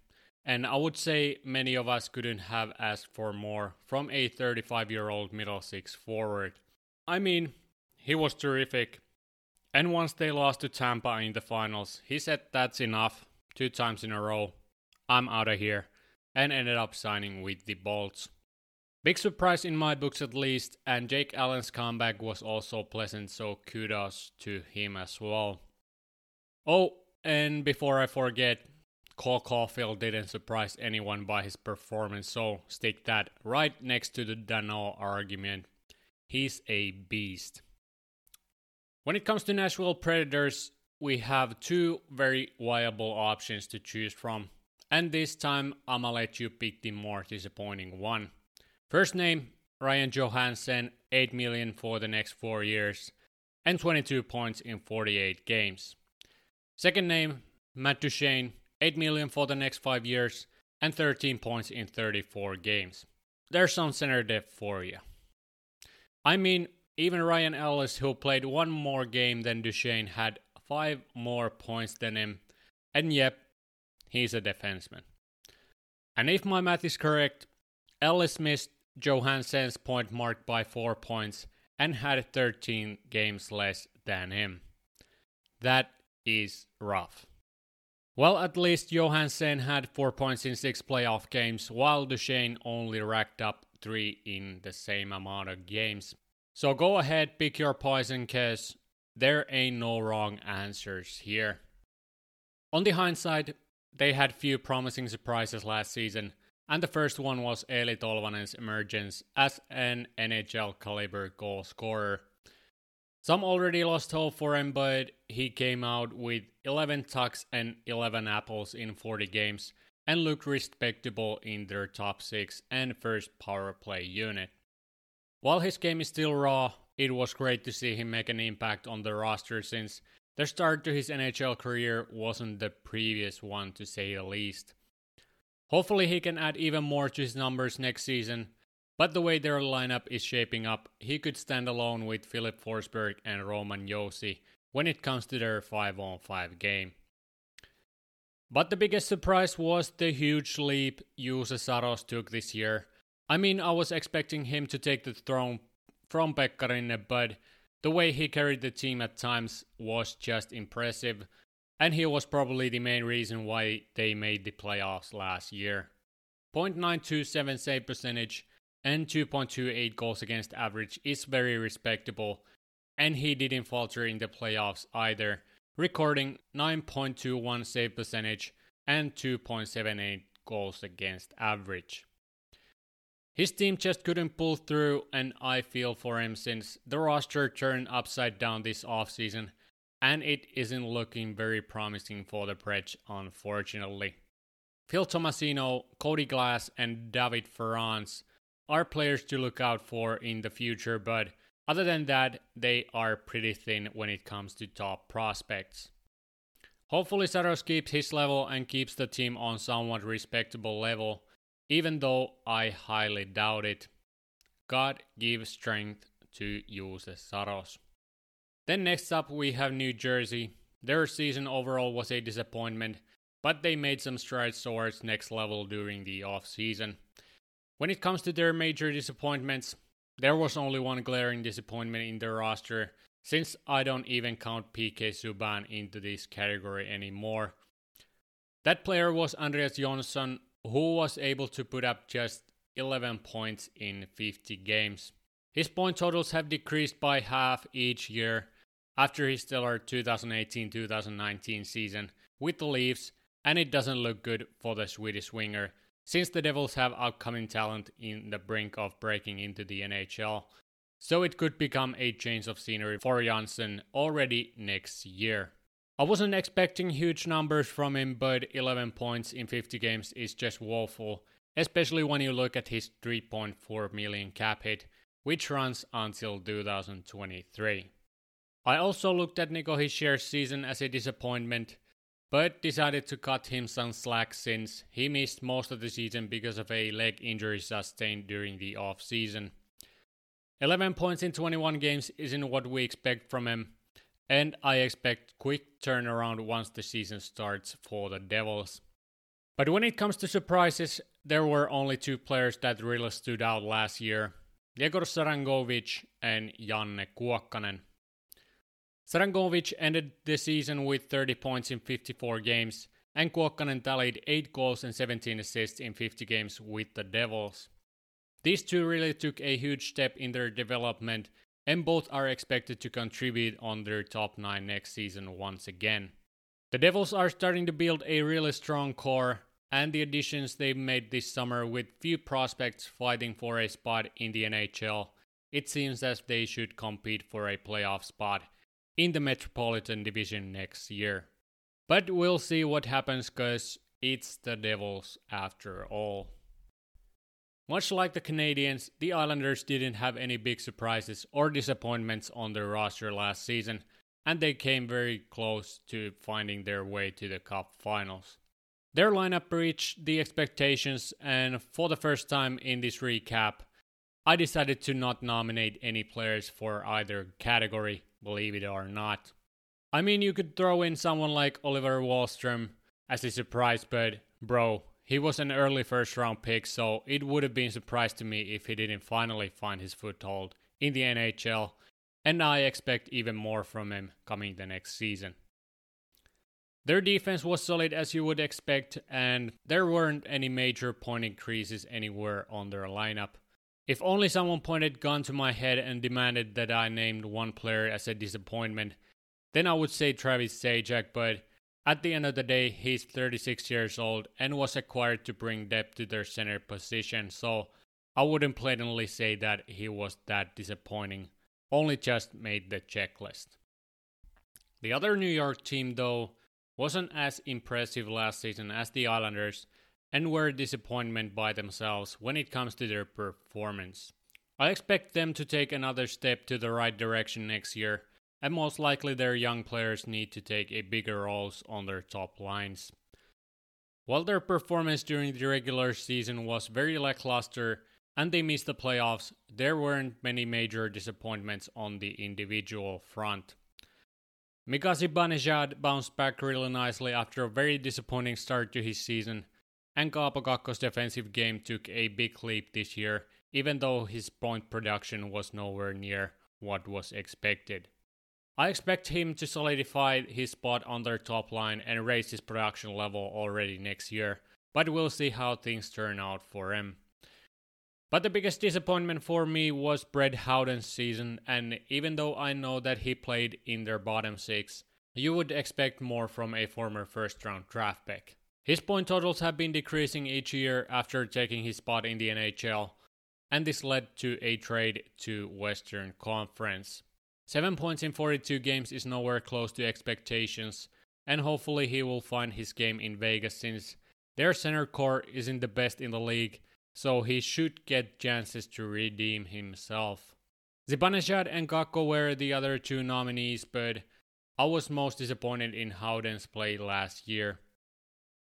Speaker 1: and I would say many of us couldn't have asked for more from a 35 year old middle six forward. I mean, he was terrific. And once they lost to Tampa in the finals, he said that's enough two times in a row. I'm out of here. And ended up signing with the Bolts. Big surprise in my books at least, and Jake Allen's comeback was also pleasant, so kudos to him as well. Oh, and before I forget, Cole Caufield didn't surprise anyone by his performance, so stick that right next to the Danault argument. He's a beast. When it comes to Nashville Predators, we have two very viable options to choose from, and this time I'ma let you pick the more disappointing one. First name Ryan Johansen, 8 million for the next 4 years and 22 points in 48 games. Second name Matt Duchene, 8 million for the next 5 years and 13 points in 34 games. There's some center depth for you. I mean, even Ryan Ellis, who played one more game than Duchene, had five more points than him, and yep, he's a defenseman. And if my math is correct, Ellis missed Johansen's point mark by four points and had 13 games less than him. That is rough. Well, at least Johansen had 4 points in 6 playoff games, while Duchene only racked up 3 in the same amount of games. So go ahead, pick your poison, cause there ain't no wrong answers here. On the hindsight, they had few promising surprises last season, and the first one was Eeli Tolvanen's emergence as an NHL caliber goal scorer. Some already lost hope for him, but he came out with 11 tucks and 11 apples in 40 games and looked respectable in their top 6 and first power play unit. While his game is still raw, it was great to see him make an impact on the roster since the start to his NHL career wasn't the previous one to say the least. Hopefully, he can add even more to his numbers next season, but the way their lineup is shaping up, he could stand alone with Filip Forsberg and Roman Josi when it comes to their 5 on 5 game. But the biggest surprise was the huge leap Juuse Saros took this year I mean, I was expecting him to take the throne from Pekka Rinne, but the way he carried the team at times was just impressive, and he was probably the main reason why they made the playoffs last year. 0.927 save percentage and 2.28 goals against average is very respectable, and he didn't falter in the playoffs either, recording 9.21 save percentage and 2.78 goals against average. His team just couldn't pull through, and I feel for him since the roster turned upside down this offseason, and it isn't looking very promising for the Preds, unfortunately. Phil Tomasino, Cody Glass, and David Farrance are players to look out for in the future, but other than that, they are pretty thin when it comes to top prospects. Hopefully, Saros keeps his level and keeps the team on somewhat respectable level even though I highly doubt it. God gives strength to Juuse Saros. Then next up we have New Jersey. Their season overall was a disappointment, but they made some strides towards next level during the off season. When it comes to their major disappointments, there was only one glaring disappointment in their roster, since I don't even count PK Subban into this category anymore. That player was Andreas Johnsson, who was able to put up just 11 points in 50 games. His point totals have decreased by half each year after his stellar 2018 2019 season with the Leafs, and it doesn't look good for the Swedish winger since the Devils have upcoming talent in the brink of breaking into the NHL. So it could become a change of scenery for Johnsson already next year. I wasn't expecting huge numbers from him, but 11 points in 50 games is just woeful, especially when you look at his 3.4 million cap hit, which runs until 2023. I also looked at Nico Hischier's season as a disappointment, but decided to cut him some slack since he missed most of the season because of a leg injury sustained during the off season. 11 points in 21 games isn't what we expect from him, and I expect quick turnaround once the season starts for the Devils. But when it comes to surprises, there were only two players that really stood out last year Yegor Sharangovich and Janne Kuokkanen. Sharangovich ended the season with 30 points in 54 games, and Kuokkanen tallied 8 goals and 17 assists in 50 games with the Devils. These two really took a huge step in their development and both are expected to contribute on their top 9 next season once again. The Devils are starting to build a really strong core, and the additions they've made this summer with few prospects fighting for a spot in the NHL, it seems as they should compete for a playoff spot in the Metropolitan Division next year. But we'll see what happens because it's the Devils after all. Much like the Canadiens, the Islanders didn't have any big surprises or disappointments on their roster last season, and they came very close to finding their way to the Cup finals. Their lineup reached the expectations, and for the first time in this recap, I decided to not nominate any players for either category, believe it or not. I mean, you could throw in someone like Oliver Wahlstrom as a surprise, but bro, he was an early first round pick, so it would have been a surprise to me if he didn't finally find his foothold in the NHL, and I expect even more from him coming the next season. Their defense was solid as you would expect, and there weren't any major point increases anywhere on their lineup. If only someone pointed gun to my head and demanded that I named one player as a disappointment, then I would say Travis Zajac, but at the end of the day, he's 36 years old and was acquired to bring depth to their center position, so I wouldn't blatantly say that he was that disappointing, only just made the checklist. The other New York team, though, wasn't as impressive last season as the Islanders and were a disappointment by themselves when it comes to their performance. I expect them to take another step to the right direction next year and most likely their young players need to take a bigger roles on their top lines. While their performance during the regular season was very lackluster and they missed the playoffs, there weren't many major disappointments on the individual front. Mika Zibanejad bounced back really nicely after a very disappointing start to his season, and Kaapo Kakko's defensive game took a big leap this year, even though his point production was nowhere near what was expected. I expect him to solidify his spot on their top line and raise his production level already next year, but we'll see how things turn out for him. But the biggest disappointment for me was Brett Howden's season, and even though I know that he played in their bottom six, you would expect more from a former first round draft pick. His point totals have been decreasing each year after taking his spot in the NHL, and this led to a trade to Western Conference. 7 points in 42 games is nowhere close to expectations, and hopefully he will find his game in Vegas since their center core isn't the best in the league, so he should get chances to redeem himself. Zibanejad and Kakko were the other two nominees, but I was most disappointed in Howden's play last year.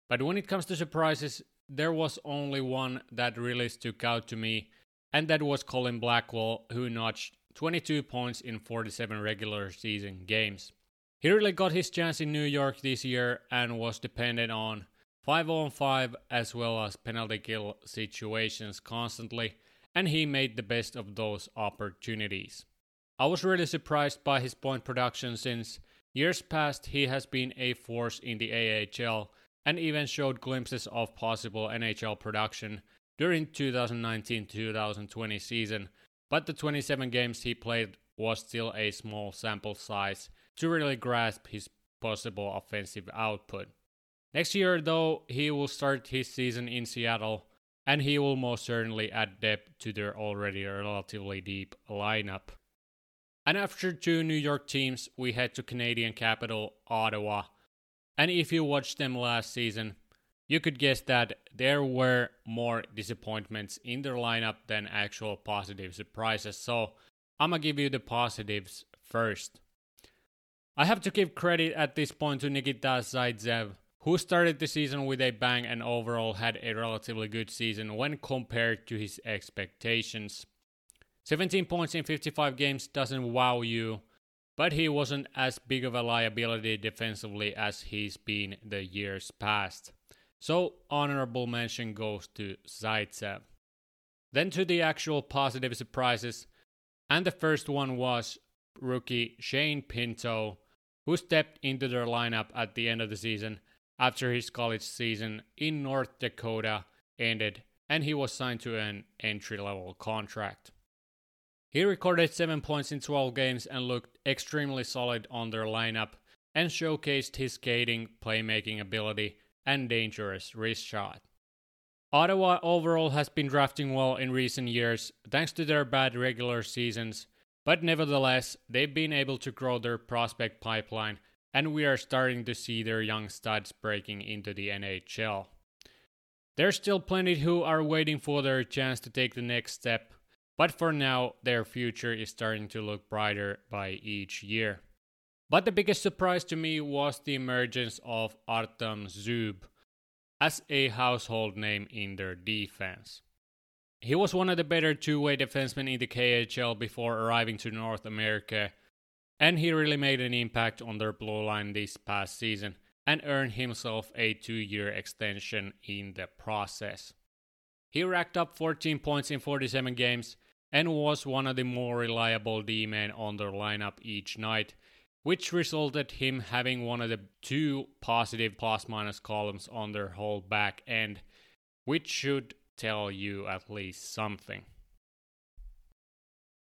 Speaker 1: But when it comes to surprises, there was only one that really stuck out to me, and that was Colin Blackwell, who notched 22 points in 47 regular season games. He really got his chance in New York this year and was dependent on 5 on 5 as well as penalty kill situations constantly, and he made the best of those opportunities. I was really surprised by his point production since years past he has been a force in the AHL and even showed glimpses of possible NHL production during 2019-2020 season but the 27 games he played was still a small sample size to really grasp his possible offensive output. Next year, though, he will start his season in Seattle, and he will most certainly add depth to their already relatively deep lineup. And after two New York teams, we head to Canadian capital Ottawa. And if you watched them last season, you could guess that there were more disappointments in their lineup than actual positive surprises. So I'm gonna give you the positives first. I have to give credit at this point to Nikita Zaitsev, who started the season with a bang and overall had a relatively good season when compared to his expectations. 17 points in 55 games doesn't wow you, but he wasn't as big of a liability defensively as he's been the years past. So, honorable mention goes to Zaitsev. Then to the actual positive surprises, and the first one was rookie Shane Pinto, who stepped into their lineup at the end of the season after his college season in North Dakota ended and he was signed to an entry level contract. He recorded 7 points in 12 games and looked extremely solid on their lineup and showcased his skating, playmaking ability, and dangerous wrist shot. Ottawa overall has been drafting well in recent years thanks to their bad regular seasons, but nevertheless, they've been able to grow their prospect pipeline, and we are starting to see their young studs breaking into the NHL. There's still plenty who are waiting for their chance to take the next step, but for now, their future is starting to look brighter by each year. But the biggest surprise to me was the emergence of Artem Zub as a household name in their defense. He was one of the better two way defensemen in the KHL before arriving to North America, and he really made an impact on their blue line this past season and earned himself a two year extension in the process. He racked up 14 points in 47 games and was one of the more reliable D men on their lineup each night which resulted him having one of the two positive plus minus columns on their whole back end, which should tell you at least something.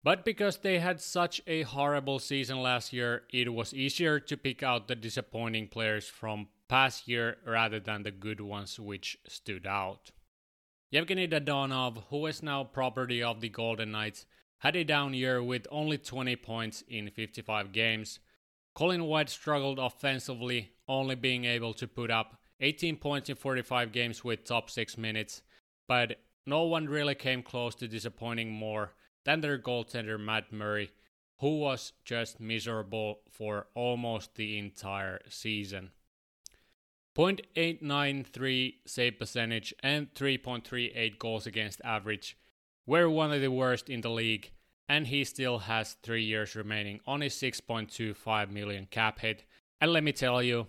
Speaker 1: But because they had such a horrible season last year, it was easier to pick out the disappointing players from past year rather than the good ones which stood out. Yevgeny Dadonov, who is now property of the Golden Knights, had a down year with only 20 points in 55 games. Colin White struggled offensively, only being able to put up 18 points in 45 games with top 6 minutes, but no one really came close to disappointing more than their goaltender Matt Murray, who was just miserable for almost the entire season. 0.893 save percentage and 3.38 goals against average were one of the worst in the league, and he still has three years remaining on his 6.25 million cap hit. And let me tell you,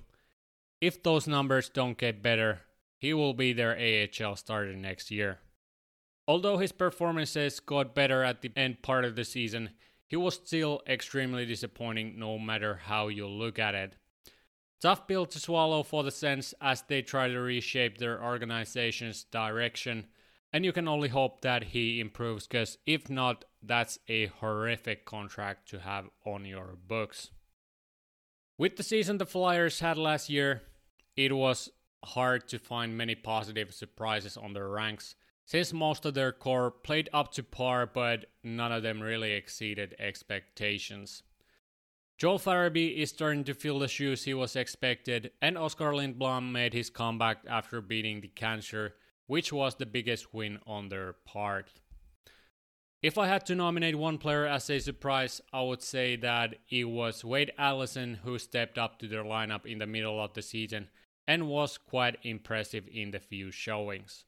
Speaker 1: if those numbers don't get better, he will be their AHL starter next year. Although his performances got better at the end part of the season, he was still extremely disappointing no matter how you look at it. Tough pill to swallow for the Sens as they try to reshape their organization's direction, and you can only hope that he improves, because if not, that's a horrific contract to have on your books. With the season the Flyers had last year, it was hard to find many positive surprises on their ranks, since most of their core played up to par, but none of them really exceeded expectations. Joel Farabee is starting to fill the shoes he was expected, and Oskar Lindblom made his comeback after beating the cancer, which was the biggest win on their part. If I had to nominate one player as a surprise, I would say that it was Wade Allison who stepped up to their lineup in the middle of the season and was quite impressive in the few showings.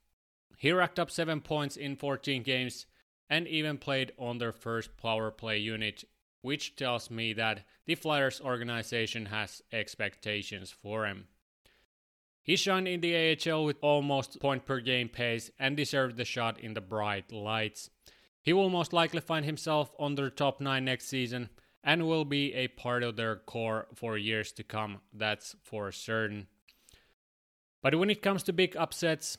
Speaker 1: He racked up 7 points in 14 games and even played on their first power play unit which tells me that the Flyers organization has expectations for him. He shined in the AHL with almost point per game pace and deserved the shot in the bright lights. He will most likely find himself on their top 9 next season and will be a part of their core for years to come, that's for certain. But when it comes to big upsets,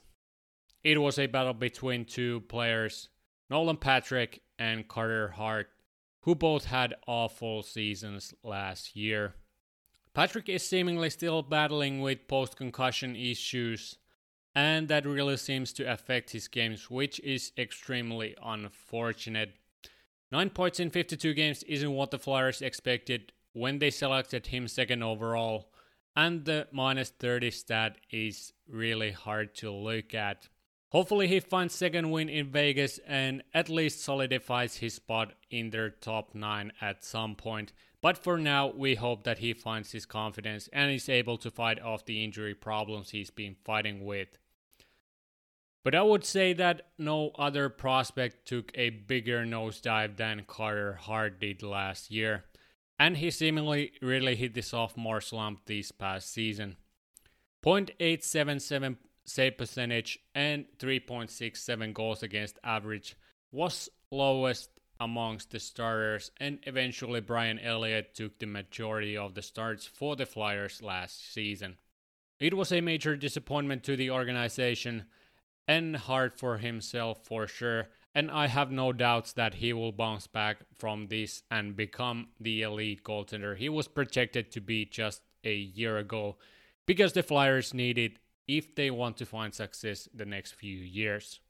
Speaker 1: it was a battle between two players, Nolan Patrick and Carter Hart who both had awful seasons last year. Patrick is seemingly still battling with post concussion issues, and that really seems to affect his games, which is extremely unfortunate. 9 points in 52 games isn't what the Flyers expected when they selected him second overall, and the minus 30 stat is really hard to look at. Hopefully, he finds second win in Vegas and at least solidifies his spot in their top 9 at some point. But for now, we hope that he finds his confidence and is able to fight off the injury problems he's been fighting with. But I would say that no other prospect took a bigger nosedive than Carter Hart did last year, and he seemingly really hit the sophomore slump this past season. 0.877 save percentage and 3.67 goals against average was lowest amongst the starters and eventually Brian Elliott took the majority of the starts for the Flyers last season. It was a major disappointment to the organization and hard for himself for sure and I have no doubts that he will bounce back from this and become the elite goaltender he was projected to be just a year ago because the Flyers needed if they want to find success the next few years.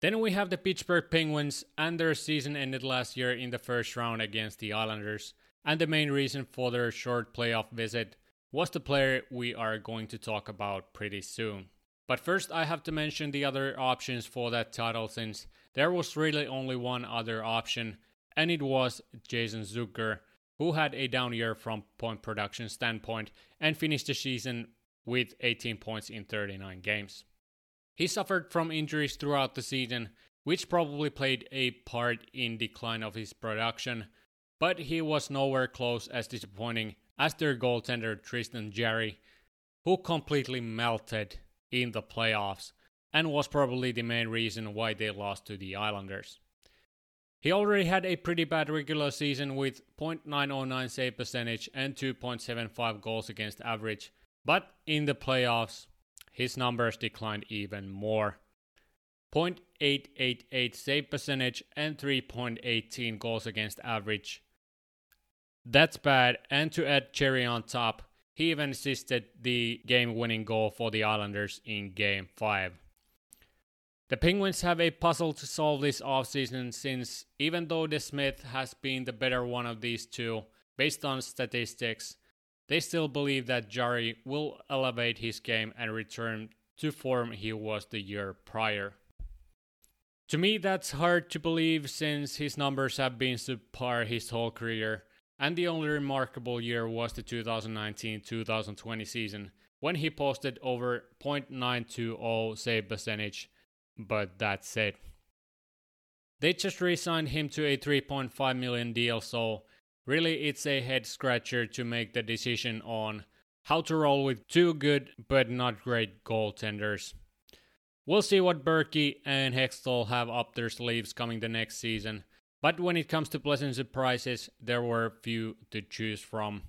Speaker 1: Then we have the Pittsburgh Penguins, and their season ended last year in the first round against the Islanders. And the main reason for their short playoff visit was the player we are going to talk about pretty soon. But first, I have to mention the other options for that title since there was really only one other option, and it was Jason Zucker, who had a down year from point production standpoint and finished the season with 18 points in 39 games. He suffered from injuries throughout the season, which probably played a part in decline of his production, but he was nowhere close as disappointing as their goaltender Tristan Jarry, who completely melted in the playoffs and was probably the main reason why they lost to the Islanders. He already had a pretty bad regular season with .909 save percentage and 2.75 goals against average, but in the playoffs, his numbers declined even more. 0.888 save percentage and 3.18 goals against average. That's bad, and to add cherry on top, he even assisted the game winning goal for the Islanders in Game 5. The Penguins have a puzzle to solve this offseason since even though DeSmith has been the better one of these two, based on statistics, they still believe that Jarry will elevate his game and return to form he was the year prior. To me, that's hard to believe since his numbers have been subpar his whole career, and the only remarkable year was the 2019 2020 season when he posted over .920 save percentage, but that's it. They just re signed him to a 3.5 million deal, so really it's a head scratcher to make the decision on how to roll with two good but not great goaltenders. We'll see what Berkey and Hextall have up their sleeves coming the next season, but when it comes to pleasant surprises, there were few to choose from.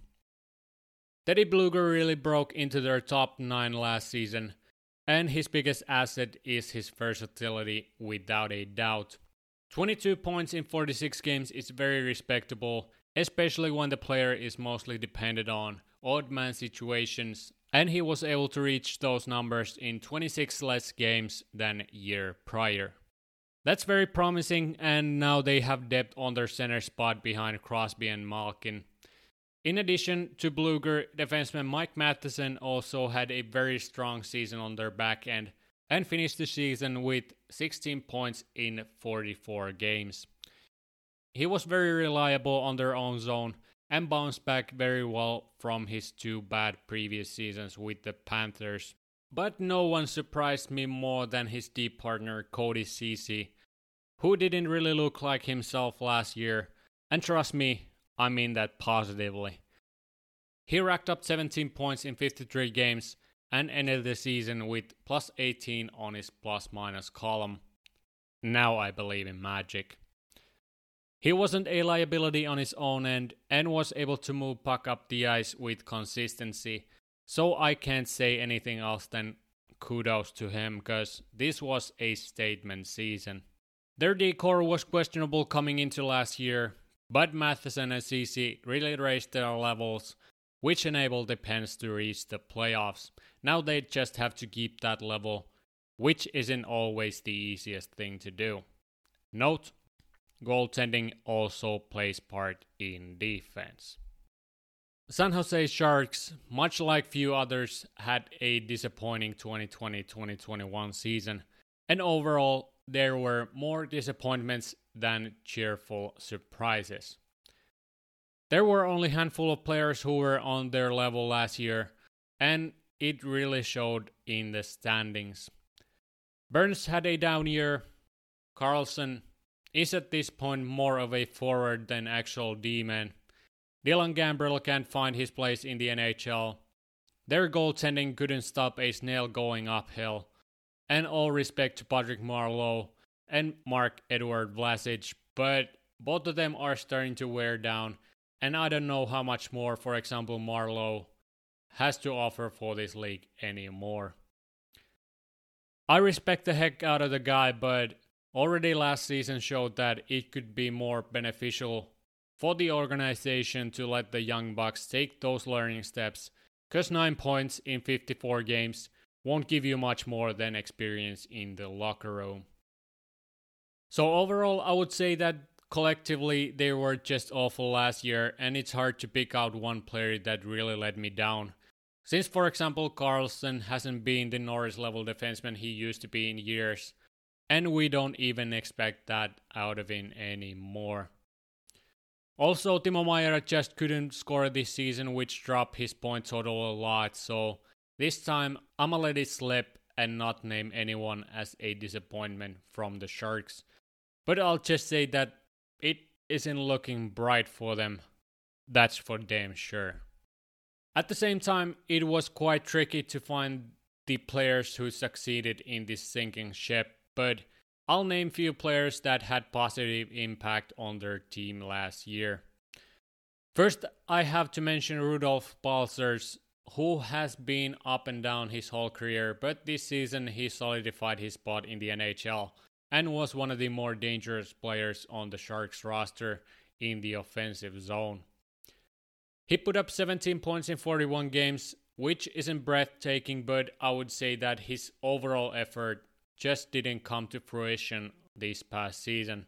Speaker 1: Teddy Blueger really broke into their top 9 last season, and his biggest asset is his versatility without a doubt. 22 points in 46 games is very respectable, especially when the player is mostly dependent on odd man situations and he was able to reach those numbers in 26 less games than year prior. That's very promising, and now they have depth on their center spot behind Crosby and Malkin. In addition to Blueger, defenseman Mike Matheson also had a very strong season on their back end and finished the season with 16 points in 44 games. He was very reliable on their own zone and bounced back very well from his two bad previous seasons with the Panthers. But no one surprised me more than his deep partner Cody Ceci, who didn't really look like himself last year, and trust me, I mean that positively. He racked up 17 points in 53 games and ended the season with plus 18 on his plus minus column. Now I believe in magic. He wasn't a liability on his own end and was able to move puck up the ice with consistency. So I can't say anything else than kudos to him because this was a statement season. Their D core was questionable coming into last year, but Matheson and Ceci really raised their levels, which enabled the Pens to reach the playoffs. Now they just have to keep that level, which isn't always the easiest thing to do. Note goaltending also plays part in defense. San Jose Sharks, much like few others, had a disappointing 2020-2021 season, and overall there were more disappointments than cheerful surprises. There were only a handful of players who were on their level last year, and it really showed in the standings. Burns had a down year, Karlsson is at this point more of a forward than actual D-man. Dylan Gambrell can't find his place in the NHL. Their goaltending couldn't stop a snail going uphill. And all respect to Patrick Marleau and Marc-Edouard Vlasic, but both of them are starting to wear down, and I don't know how much more, for example, Marleau has to offer for this league anymore. I respect the heck out of the guy, but already last season showed that it could be more beneficial for the organization to let the Young Bucks take those learning steps, because 9 points in 54 games won't give you much more than experience in the locker room. So, overall, I would say that collectively they were just awful last year, and it's hard to pick out one player that really let me down. Since, for example, Karlsson hasn't been the Norris level defenseman he used to be in years, and we don't even expect that out of him anymore. Also, Timo Meier just couldn't score this season, which dropped his point total a lot, so this time I'ma let it slip and not name anyone as a disappointment from the Sharks. But I'll just say that it isn't looking bright for them. That's for damn sure. At the same time, it was quite tricky to find the players who succeeded in this sinking ship but I'll name few players that had positive impact on their team last year. First, I have to mention Rudolf Balcers, who has been up and down his whole career, but this season he solidified his spot in the NHL and was one of the more dangerous players on the Sharks roster in the offensive zone. He put up 17 points in 41 games, which isn't breathtaking, but I would say that his overall effort just didn't come to fruition this past season.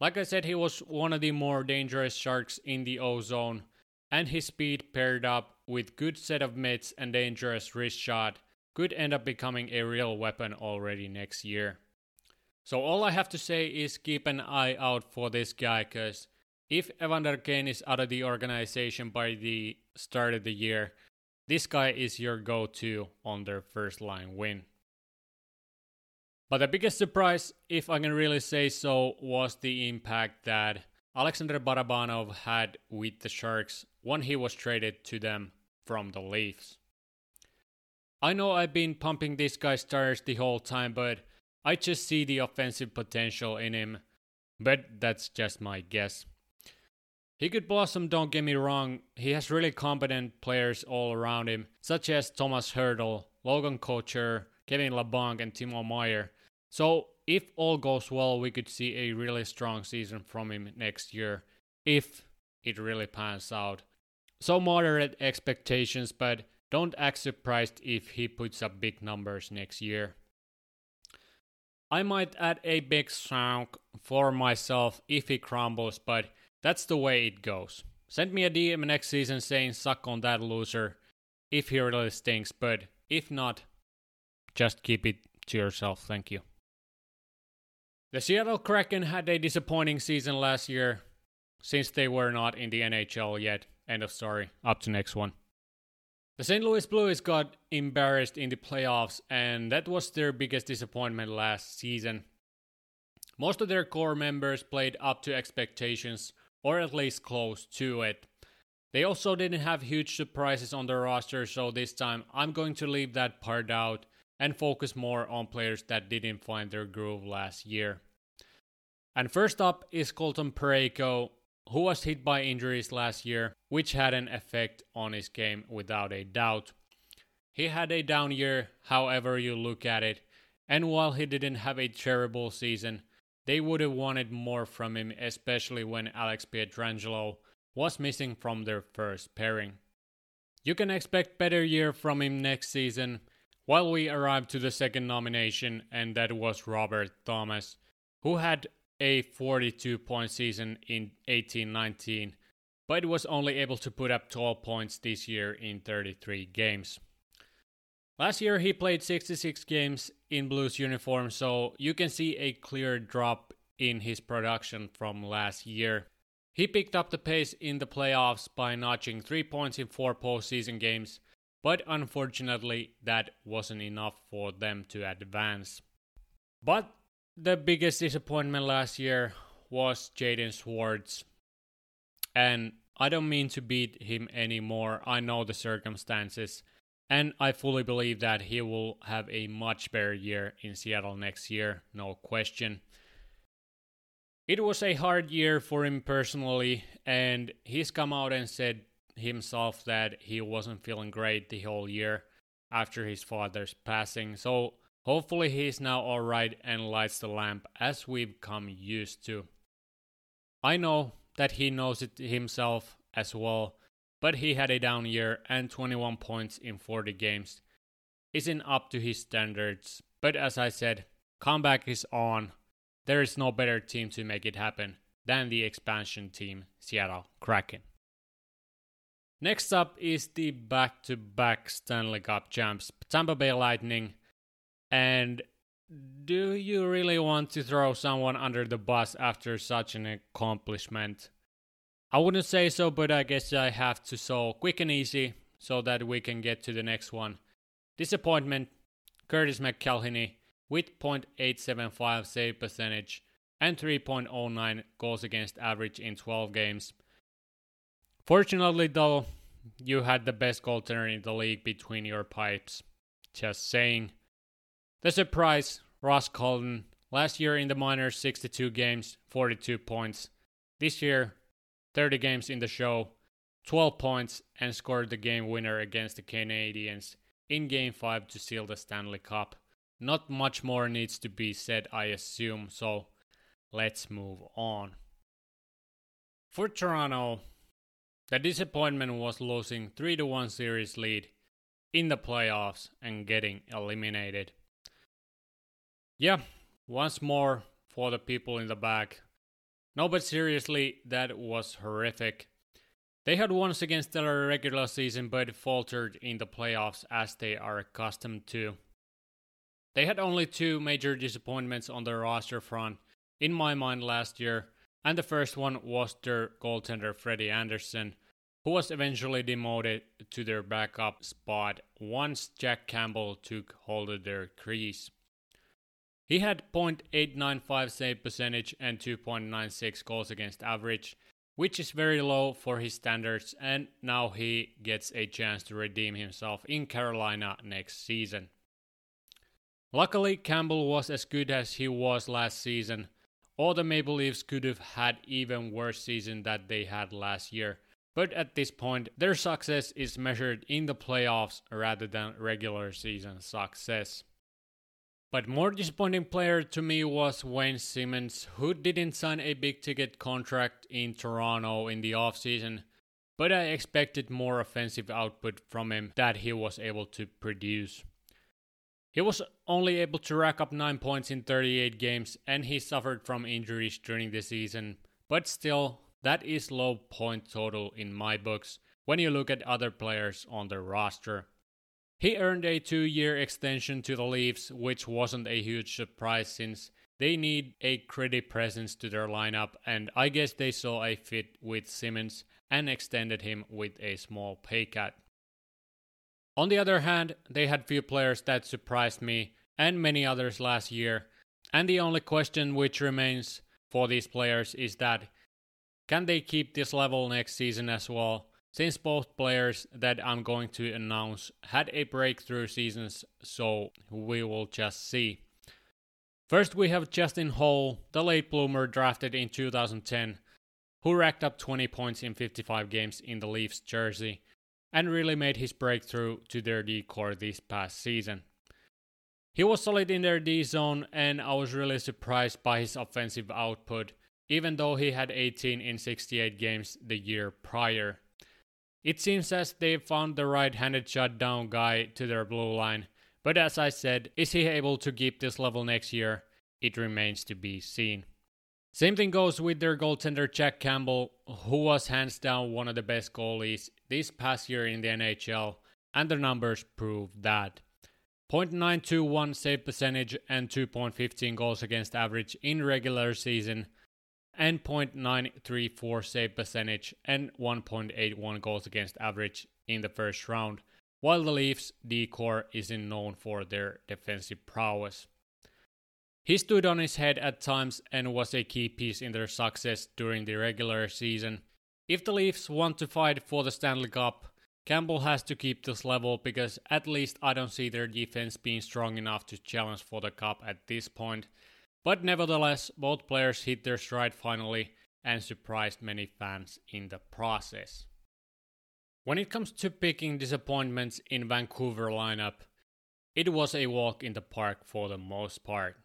Speaker 1: Like I said, he was one of the more dangerous sharks in the O zone, and his speed paired up with good set of mitts and dangerous wrist shot could end up becoming a real weapon already next year. So all I have to say is keep an eye out for this guy cuz if Evander Kane is out of the organization by the start of the year, this guy is your go-to on their first line win. But the biggest surprise, if I can really say so, was the impact that Alexander Barabanov had with the Sharks when he was traded to them from the Leafs. I know I've been pumping this guy's tires the whole time, but I just see the offensive potential in him. But that's just my guess. He could blossom, don't get me wrong. He has really competent players all around him, such as Thomas Hertl, Logan Couture, Kevin Labanc, and Timo Meier. So, if all goes well, we could see a really strong season from him next year, if it really pans out. So, moderate expectations, but don't act surprised if he puts up big numbers next year. I might add a big chunk for myself if he crumbles, but that's the way it goes. Send me a DM next season saying suck on that loser if he really stinks, but if not, just keep it to yourself. Thank you. The Seattle Kraken had a disappointing season last year since they were not in the NHL yet. End of story. Up to next one. The St. Louis Blues got embarrassed in the playoffs, and that was their biggest disappointment last season. Most of their core members played up to expectations, or at least close to it. They also didn't have huge surprises on their roster, so this time I'm going to leave that part out and focus more on players that didn't find their groove last year. And first up is Colton Parayko, who was hit by injuries last year, which had an effect on his game without a doubt. He had a down year, however you look at it, and while he didn't have a terrible season, they would have wanted more from him, especially when Alex Pietrangelo was missing from their first pairing. You can expect better year from him next season, while we arrived to the second nomination, and that was Robert Thomas, who had a 42 point season in 1819, but was only able to put up 12 points this year in 33 games. Last year he played 66 games in Blues uniform, so you can see a clear drop in his production from last year. He picked up the pace in the playoffs by notching 3 points in 4 postseason games but unfortunately, that wasn't enough for them to advance. But the biggest disappointment last year was Jaden Schwartz. And I don't mean to beat him anymore, I know the circumstances. And I fully believe that he will have a much better year in Seattle next year, no question. It was a hard year for him personally, and he's come out and said himself that he wasn't feeling great the whole year after his father's passing. So hopefully he's now alright and lights the lamp as we've come used to. I know that he knows it himself as well, but he had a down year and 21 points in 40 games isn't up to his standards. But as I said, comeback is on. There is no better team to make it happen than the expansion team, Seattle Kraken. Next up is the back to back Stanley Cup champs, Tampa Bay Lightning. And do you really want to throw someone under the bus after such an accomplishment? I wouldn't say so, but I guess I have to so quick and easy so that we can get to the next one. Disappointment Curtis McElhinney with .875 save percentage and 3.09 goals against average in 12 games. Fortunately, though, you had the best goaltender in the league between your pipes. Just saying. The surprise, Ross Colton, Last year in the minors, 62 games, 42 points. This year, 30 games in the show, 12 points, and scored the game winner against the Canadiens in Game 5 to seal the Stanley Cup. Not much more needs to be said, I assume, so let's move on. For Toronto, the disappointment was losing 3 1 series lead in the playoffs and getting eliminated. Yeah, once more for the people in the back. No, but seriously, that was horrific. They had once again stellar regular season but faltered in the playoffs as they are accustomed to. They had only two major disappointments on their roster front, in my mind, last year, and the first one was their goaltender Freddie Andersen, who was eventually demoted to their backup spot once Jack Campbell took hold of their crease. He had .895 save percentage and 2.96 goals against average, which is very low for his standards, and now he gets a chance to redeem himself in Carolina next season. Luckily, Campbell was as good as he was last season, or the Maple Leafs could have had even worse season that they had last year. But at this point, their success is measured in the playoffs rather than regular season success. But more disappointing player to me was Wayne Simmonds, who didn't sign a big ticket contract in Toronto in the offseason, but I expected more offensive output from him that he was able to produce. He was only able to rack up 9 points in 38 games and he suffered from injuries during the season, but still, that is low point total in my books when you look at other players on the roster. He earned a two year extension to the Leafs, which wasn't a huge surprise since they need a gritty presence to their lineup, and I guess they saw a fit with Simmonds and extended him with a small pay cut. On the other hand, they had few players that surprised me and many others last year, and the only question which remains for these players is that can they keep this level next season as well? since both players that I'm going to announce had a breakthrough seasons, so we will just see. First, we have Justin Holl, the late bloomer drafted in 2010, who racked up 20 points in 55 games in the Leafs jersey and really made his breakthrough to their D core this past season. He was solid in their D zone, and I was really surprised by his offensive output, even though he had 18 in 68 games the year prior. It seems as they've found the right handed shutdown guy to their blue line, but as I said, is he able to keep this level next year? It remains to be seen. Same thing goes with their goaltender Jack Campbell, who was hands down one of the best goalies this past year in the NHL, and the numbers prove that. 0.921 save percentage and 2.15 goals against average in regular season and 0.934 save percentage and 1.81 goals against average in the first round, while the Leafs' D core isn't known for their defensive prowess. He stood on his head at times and was a key piece in their success during the regular season. If the Leafs want to fight for the Stanley Cup, Campbell has to keep this level because at least I don't see their defense being strong enough to challenge for the cup at this point. But nevertheless, both players hit their stride finally and surprised many fans in the process. When it comes to picking disappointments in Vancouver lineup, it was a walk in the park for the most part.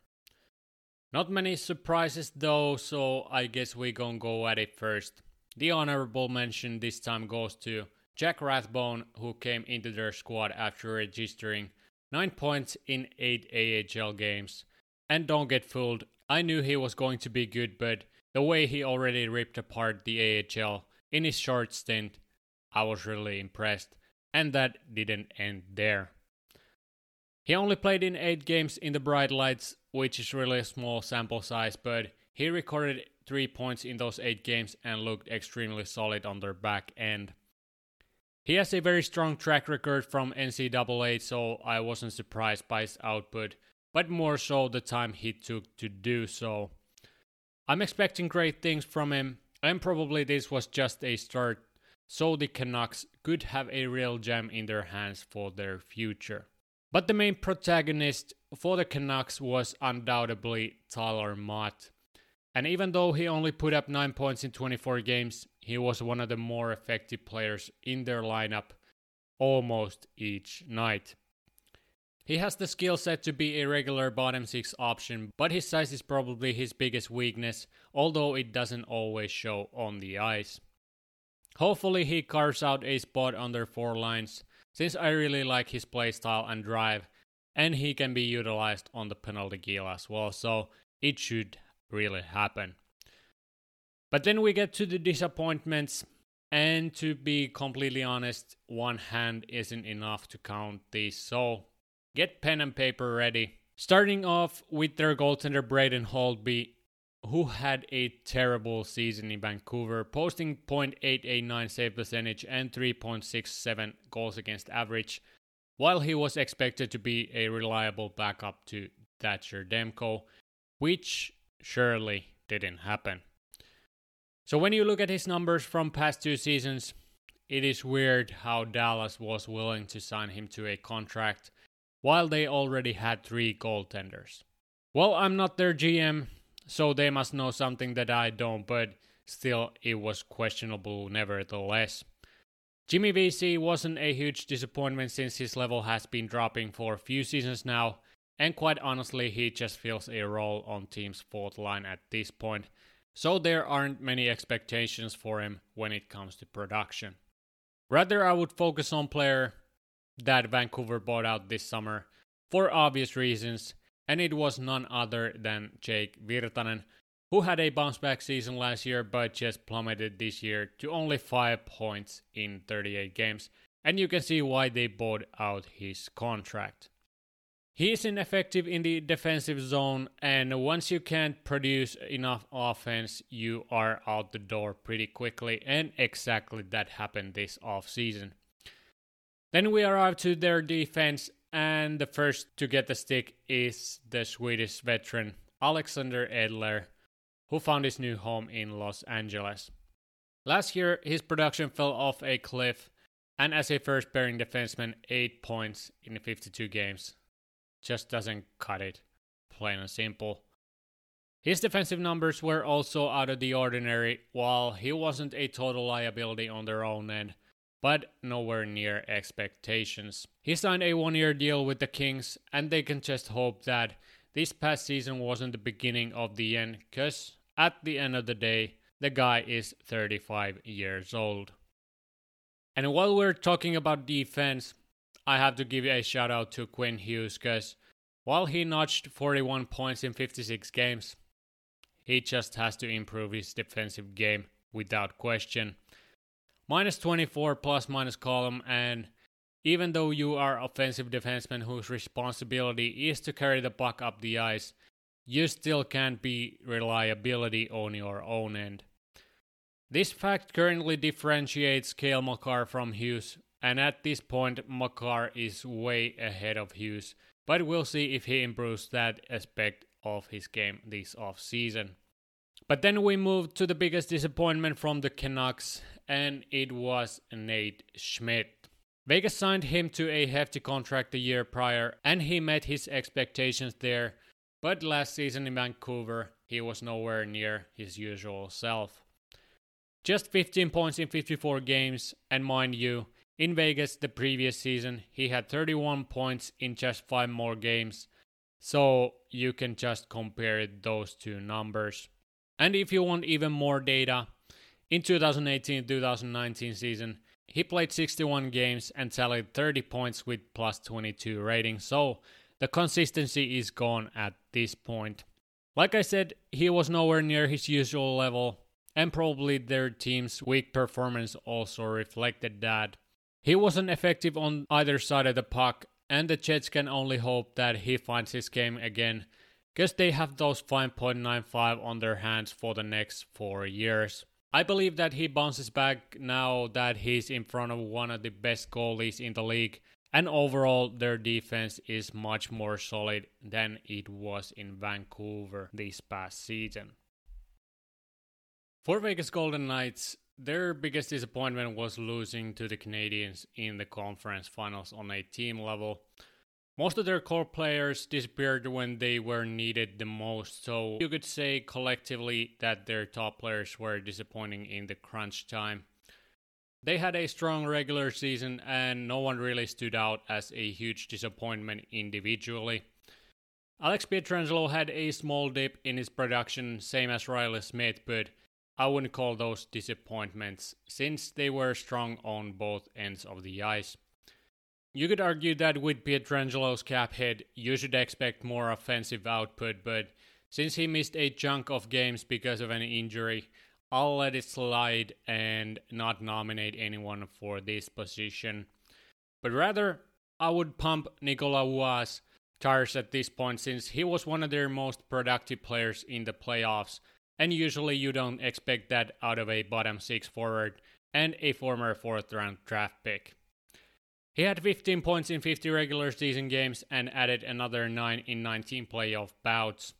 Speaker 1: Not many surprises though, so I guess we gonna go at it first. The honorable mention this time goes to Jack Rathbone, who came into their squad after registering 9 points in 8 AHL games and don't get fooled, I knew he was going to be good, but the way he already ripped apart the AHL in his short stint, I was really impressed. And that didn't end there. He only played in 8 games in the Bright Lights, which is really a small sample size, but he recorded 3 points in those 8 games and looked extremely solid on their back end. He has a very strong track record from NCAA, so I wasn't surprised by his output, but more so the time he took to do so. I'm expecting great things from him, and probably this was just a start, so the Canucks could have a real gem in their hands for their future. But the main protagonist for the Canucks was undoubtedly Tyler Motte. And even though he only put up 9 points in 24 games, he was one of the more effective players in their lineup almost each night. He has the skill set to be a regular bottom 6 option, but his size is probably his biggest weakness, although it doesn't always show on the ice. Hopefully, he carves out a spot on their four lines, since I really like his playstyle and drive, and he can be utilized on the penalty kill as well, so it should really happen. But then we get to the disappointments, and to be completely honest, one hand isn't enough to count these, so get pen and paper ready. Starting off with their goaltender Braden Holtby, who had a terrible season in Vancouver, posting .889 save percentage and 3.67 goals against average, while he was expected to be a reliable backup to Thatcher Demko, which surely didn't happen. So when you look at his numbers from past two seasons, it is weird how Dallas was willing to sign him to a contract while they already had three goaltenders. Well, I'm not their GM, so they must know something that I don't, but still, it was questionable nevertheless. Jimmy Vesey wasn't a huge disappointment since his level has been dropping for a few seasons now, and quite honestly, he just fills a role on team's fourth line at this point, so there aren't many expectations for him when it comes to production. Rather, I would focus on player that Vancouver bought out this summer for obvious reasons, and it was none other than Jake Virtanen, who had a bounce back season last year but just plummeted this year to only 5 points in 38 games, and you can see why they bought out his contract. He is ineffective in the defensive zone, and once you can't produce enough offense, you are out the door pretty quickly, and exactly that happened this offseason. Then we arrive to their defense, and the first to get the stick is the Swedish veteran Alexander Edler, who found his new home in Los Angeles. Last year, his production fell off a cliff, and as a first pairing defenseman, 8 points in 52 games just doesn't cut it, plain and simple. His defensive numbers were also out of the ordinary, while he wasn't a total liability on their own end, but nowhere near expectations. He signed a one year deal with the Kings, and they can just hope that this past season wasn't the beginning of the end, because at the end of the day, the guy is 35 years old. And while we're talking about defense, I have to give a shout out to Quinn Hughes because while he notched 41 points in 56 games, he just has to improve his defensive game without question minus 24 plus minus column and even though you are offensive defenseman whose responsibility is to carry the puck up the ice, you still can't be reliability on your own end. This fact currently differentiates Cale Makar from Hughes, and at this point Makar is way ahead of Hughes, but we'll see if he improves that aspect of his game this off season. But then we move to the biggest disappointment from the Canucks, and it was Nate Schmidt. Vegas signed him to a hefty contract the year prior, and he met his expectations there. But last season in Vancouver, he was nowhere near his usual self. Just 15 points in 54 games, and mind you, in Vegas the previous season, he had 31 points in just 5 more games. So you can just compare those two numbers. And if you want even more data, in 2018-2019 season, he played 61 games and tallied 30 points with plus 22 rating, so the consistency is gone at this point. Like I said, he was nowhere near his usual level, and probably their team's weak performance also reflected that. He wasn't effective on either side of the puck, and the Jets can only hope that he finds his game again because they have those 5.95 on their hands for the next four years. I believe that he bounces back now that he's in front of one of the best goalies in the league, and overall, their defense is much more solid than it was in Vancouver this past season. For Vegas Golden Knights, their biggest disappointment was losing to the Canadiens in the conference finals on a team level. Most of their core players disappeared when they were needed the most, so you could say collectively that their top players were disappointing in the crunch time. They had a strong regular season, and no one really stood out as a huge disappointment individually. Alex Pietrangelo had a small dip in his production, same as Reilly Smith, but I wouldn't call those disappointments, since they were strong on both ends of the ice. You could argue that with Pietrangelo's cap hit, you should expect more offensive output, but since he missed a chunk of games because of an injury, I'll let it slide and not nominate anyone for this position. But rather, I would pump Nicolas Roy's tires at this point since he was one of their most productive players in the playoffs, and usually you don't expect that out of a bottom six forward and a former fourth round draft pick. He had 15 points in 50 regular season games and added another 9 in 19 playoff bouts.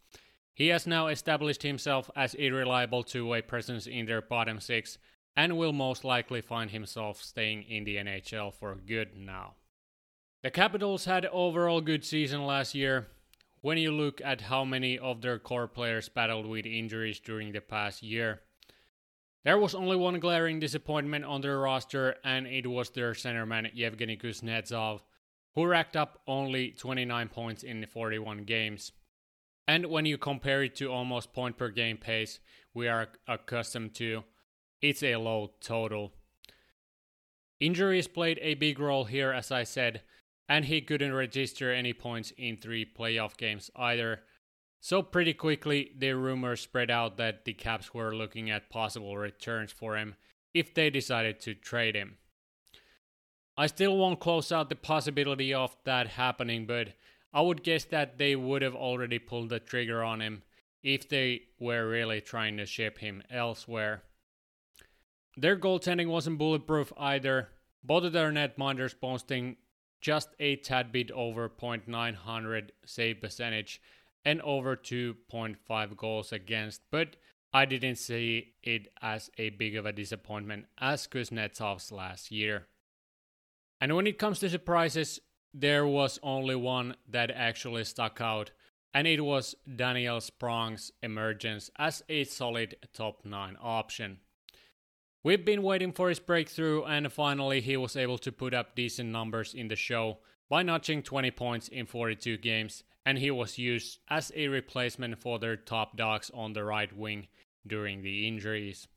Speaker 1: He has now established himself as a reliable two way presence in their bottom six and will most likely find himself staying in the NHL for good now. The Capitals had overall good season last year. When you look at how many of their core players battled with injuries during the past year, there was only one glaring disappointment on their roster, and it was their centerman Yevgeny Kuznetsov, who racked up only 29 points in 41 games. And when you compare it to almost point per game pace we are accustomed to, it's a low total. Injuries played a big role here, as I said, and he couldn't register any points in three playoff games either, so, pretty quickly, the rumors spread out that the Caps were looking at possible returns for him if they decided to trade him. I still won't close out the possibility of that happening, but I would guess that they would have already pulled the trigger on him if they were really trying to ship him elsewhere. Their goaltending wasn't bulletproof either. Both of their netminders posting just a tad bit over .900 save percentage and over 2.5 goals against, but I didn't see it as a big of a disappointment as Kuznetsov's last year. And when it comes to surprises, there was only one that actually stuck out, and it was Daniel Sprong's emergence as a solid top 9 option. We've been waiting for his breakthrough, and finally he was able to put up decent numbers in the show by notching 20 points in 42 games and he was used as a replacement for their top dogs on the right wing during the injuries.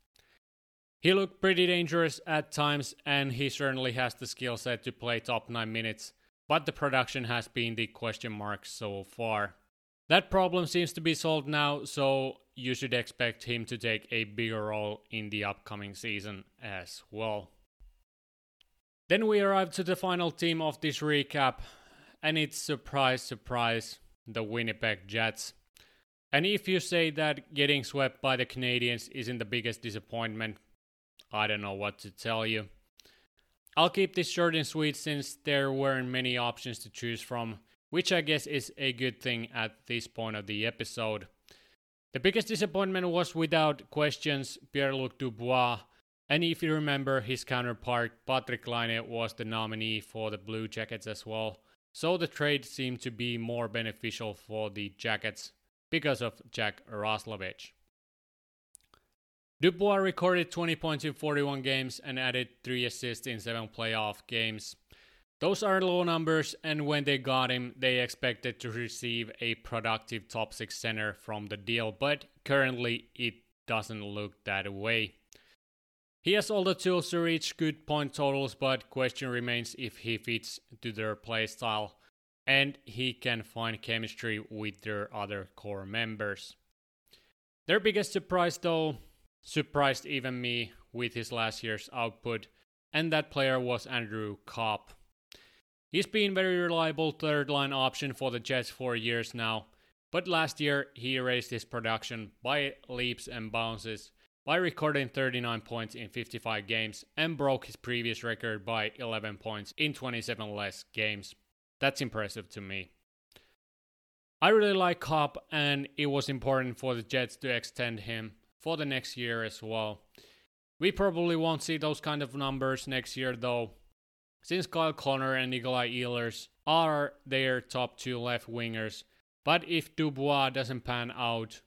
Speaker 1: He looked pretty dangerous at times, and he certainly has the skill set to play top 9 minutes, but the production has been the question mark so far. That problem seems to be solved now, so you should expect him to take a bigger role in the upcoming season as well. Then we arrive to the final team of this recap, and it's surprise, surprise, the Winnipeg Jets. And if you say that getting swept by the Canadiens isn't the biggest disappointment, I don't know what to tell you. I'll keep this short and sweet since there weren't many options to choose from, which I guess is a good thing at this point of the episode. The biggest disappointment was without questions Pierre-Luc Dubois, and if you remember, his counterpart Patrik Laine was the nominee for the Blue Jackets as well. So the trade seemed to be more beneficial for the Jackets because of Jack Roslovic. Dubois recorded 20 points in 41 games and added 3 assists in 7 playoff games. Those are low numbers, and when they got him, they expected to receive a productive top 6 center from the deal, but currently it doesn't look that way. He has all the tools to reach good point totals, but question remains if he fits to their playstyle and he can find chemistry with their other core members. Their biggest surprise though surprised even me with his last year's output, and that player was Andrew Copp. He's been very reliable third line option for the Jets for years now, but last year he raised his production by leaps and bounces by recording 39 points in 55 games and broke his previous record by 11 points in 27 less games. That's impressive to me. I really like Copp, and it was important for the Jets to extend him for the next year as well. We probably won't see those kind of numbers next year though, since Kyle Connor and Nikolai Ehlers are their top two left wingers, but if Dubois doesn't pan out,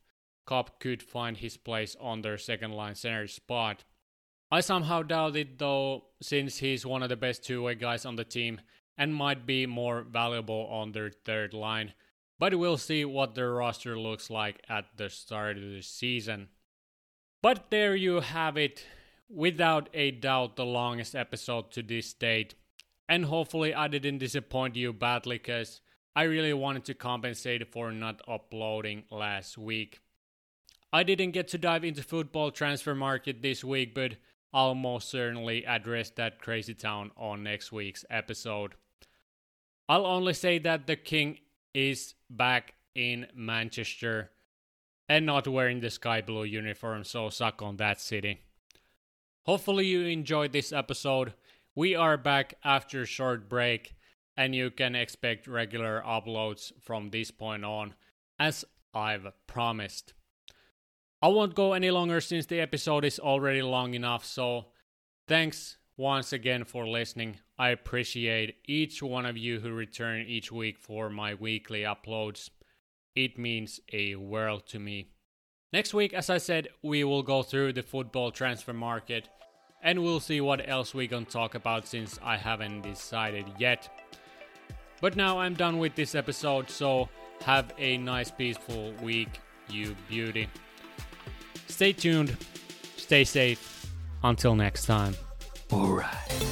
Speaker 1: Copp could find his place on their second line center spot. I somehow doubt it though, since he's one of the best two way guys on the team and might be more valuable on their third line. But we'll see what their roster looks like at the start of the season. But there you have it. Without a doubt, the longest episode to this date. And hopefully, I didn't disappoint you badly because I really wanted to compensate for not uploading last week. I didn't get to dive into football transfer market this week, but I'll most certainly address that crazy town on next week's episode. I'll only say that the king is back in Manchester and not wearing the sky blue uniform, so suck on that city. Hopefully, you enjoyed this episode. We are back after a short break, and you can expect regular uploads from this point on, as I've promised. I won't go any longer since the episode is already long enough, so thanks once again for listening. I appreciate each one of you who return each week for my weekly uploads. It means a world to me. Next week, as I said, we will go through the football transfer market and we'll see what else we can talk about since I haven't decided yet. But now I'm done with this episode, so have a nice, peaceful week, you beauty. Stay tuned, stay safe. Until next time.
Speaker 2: Alright.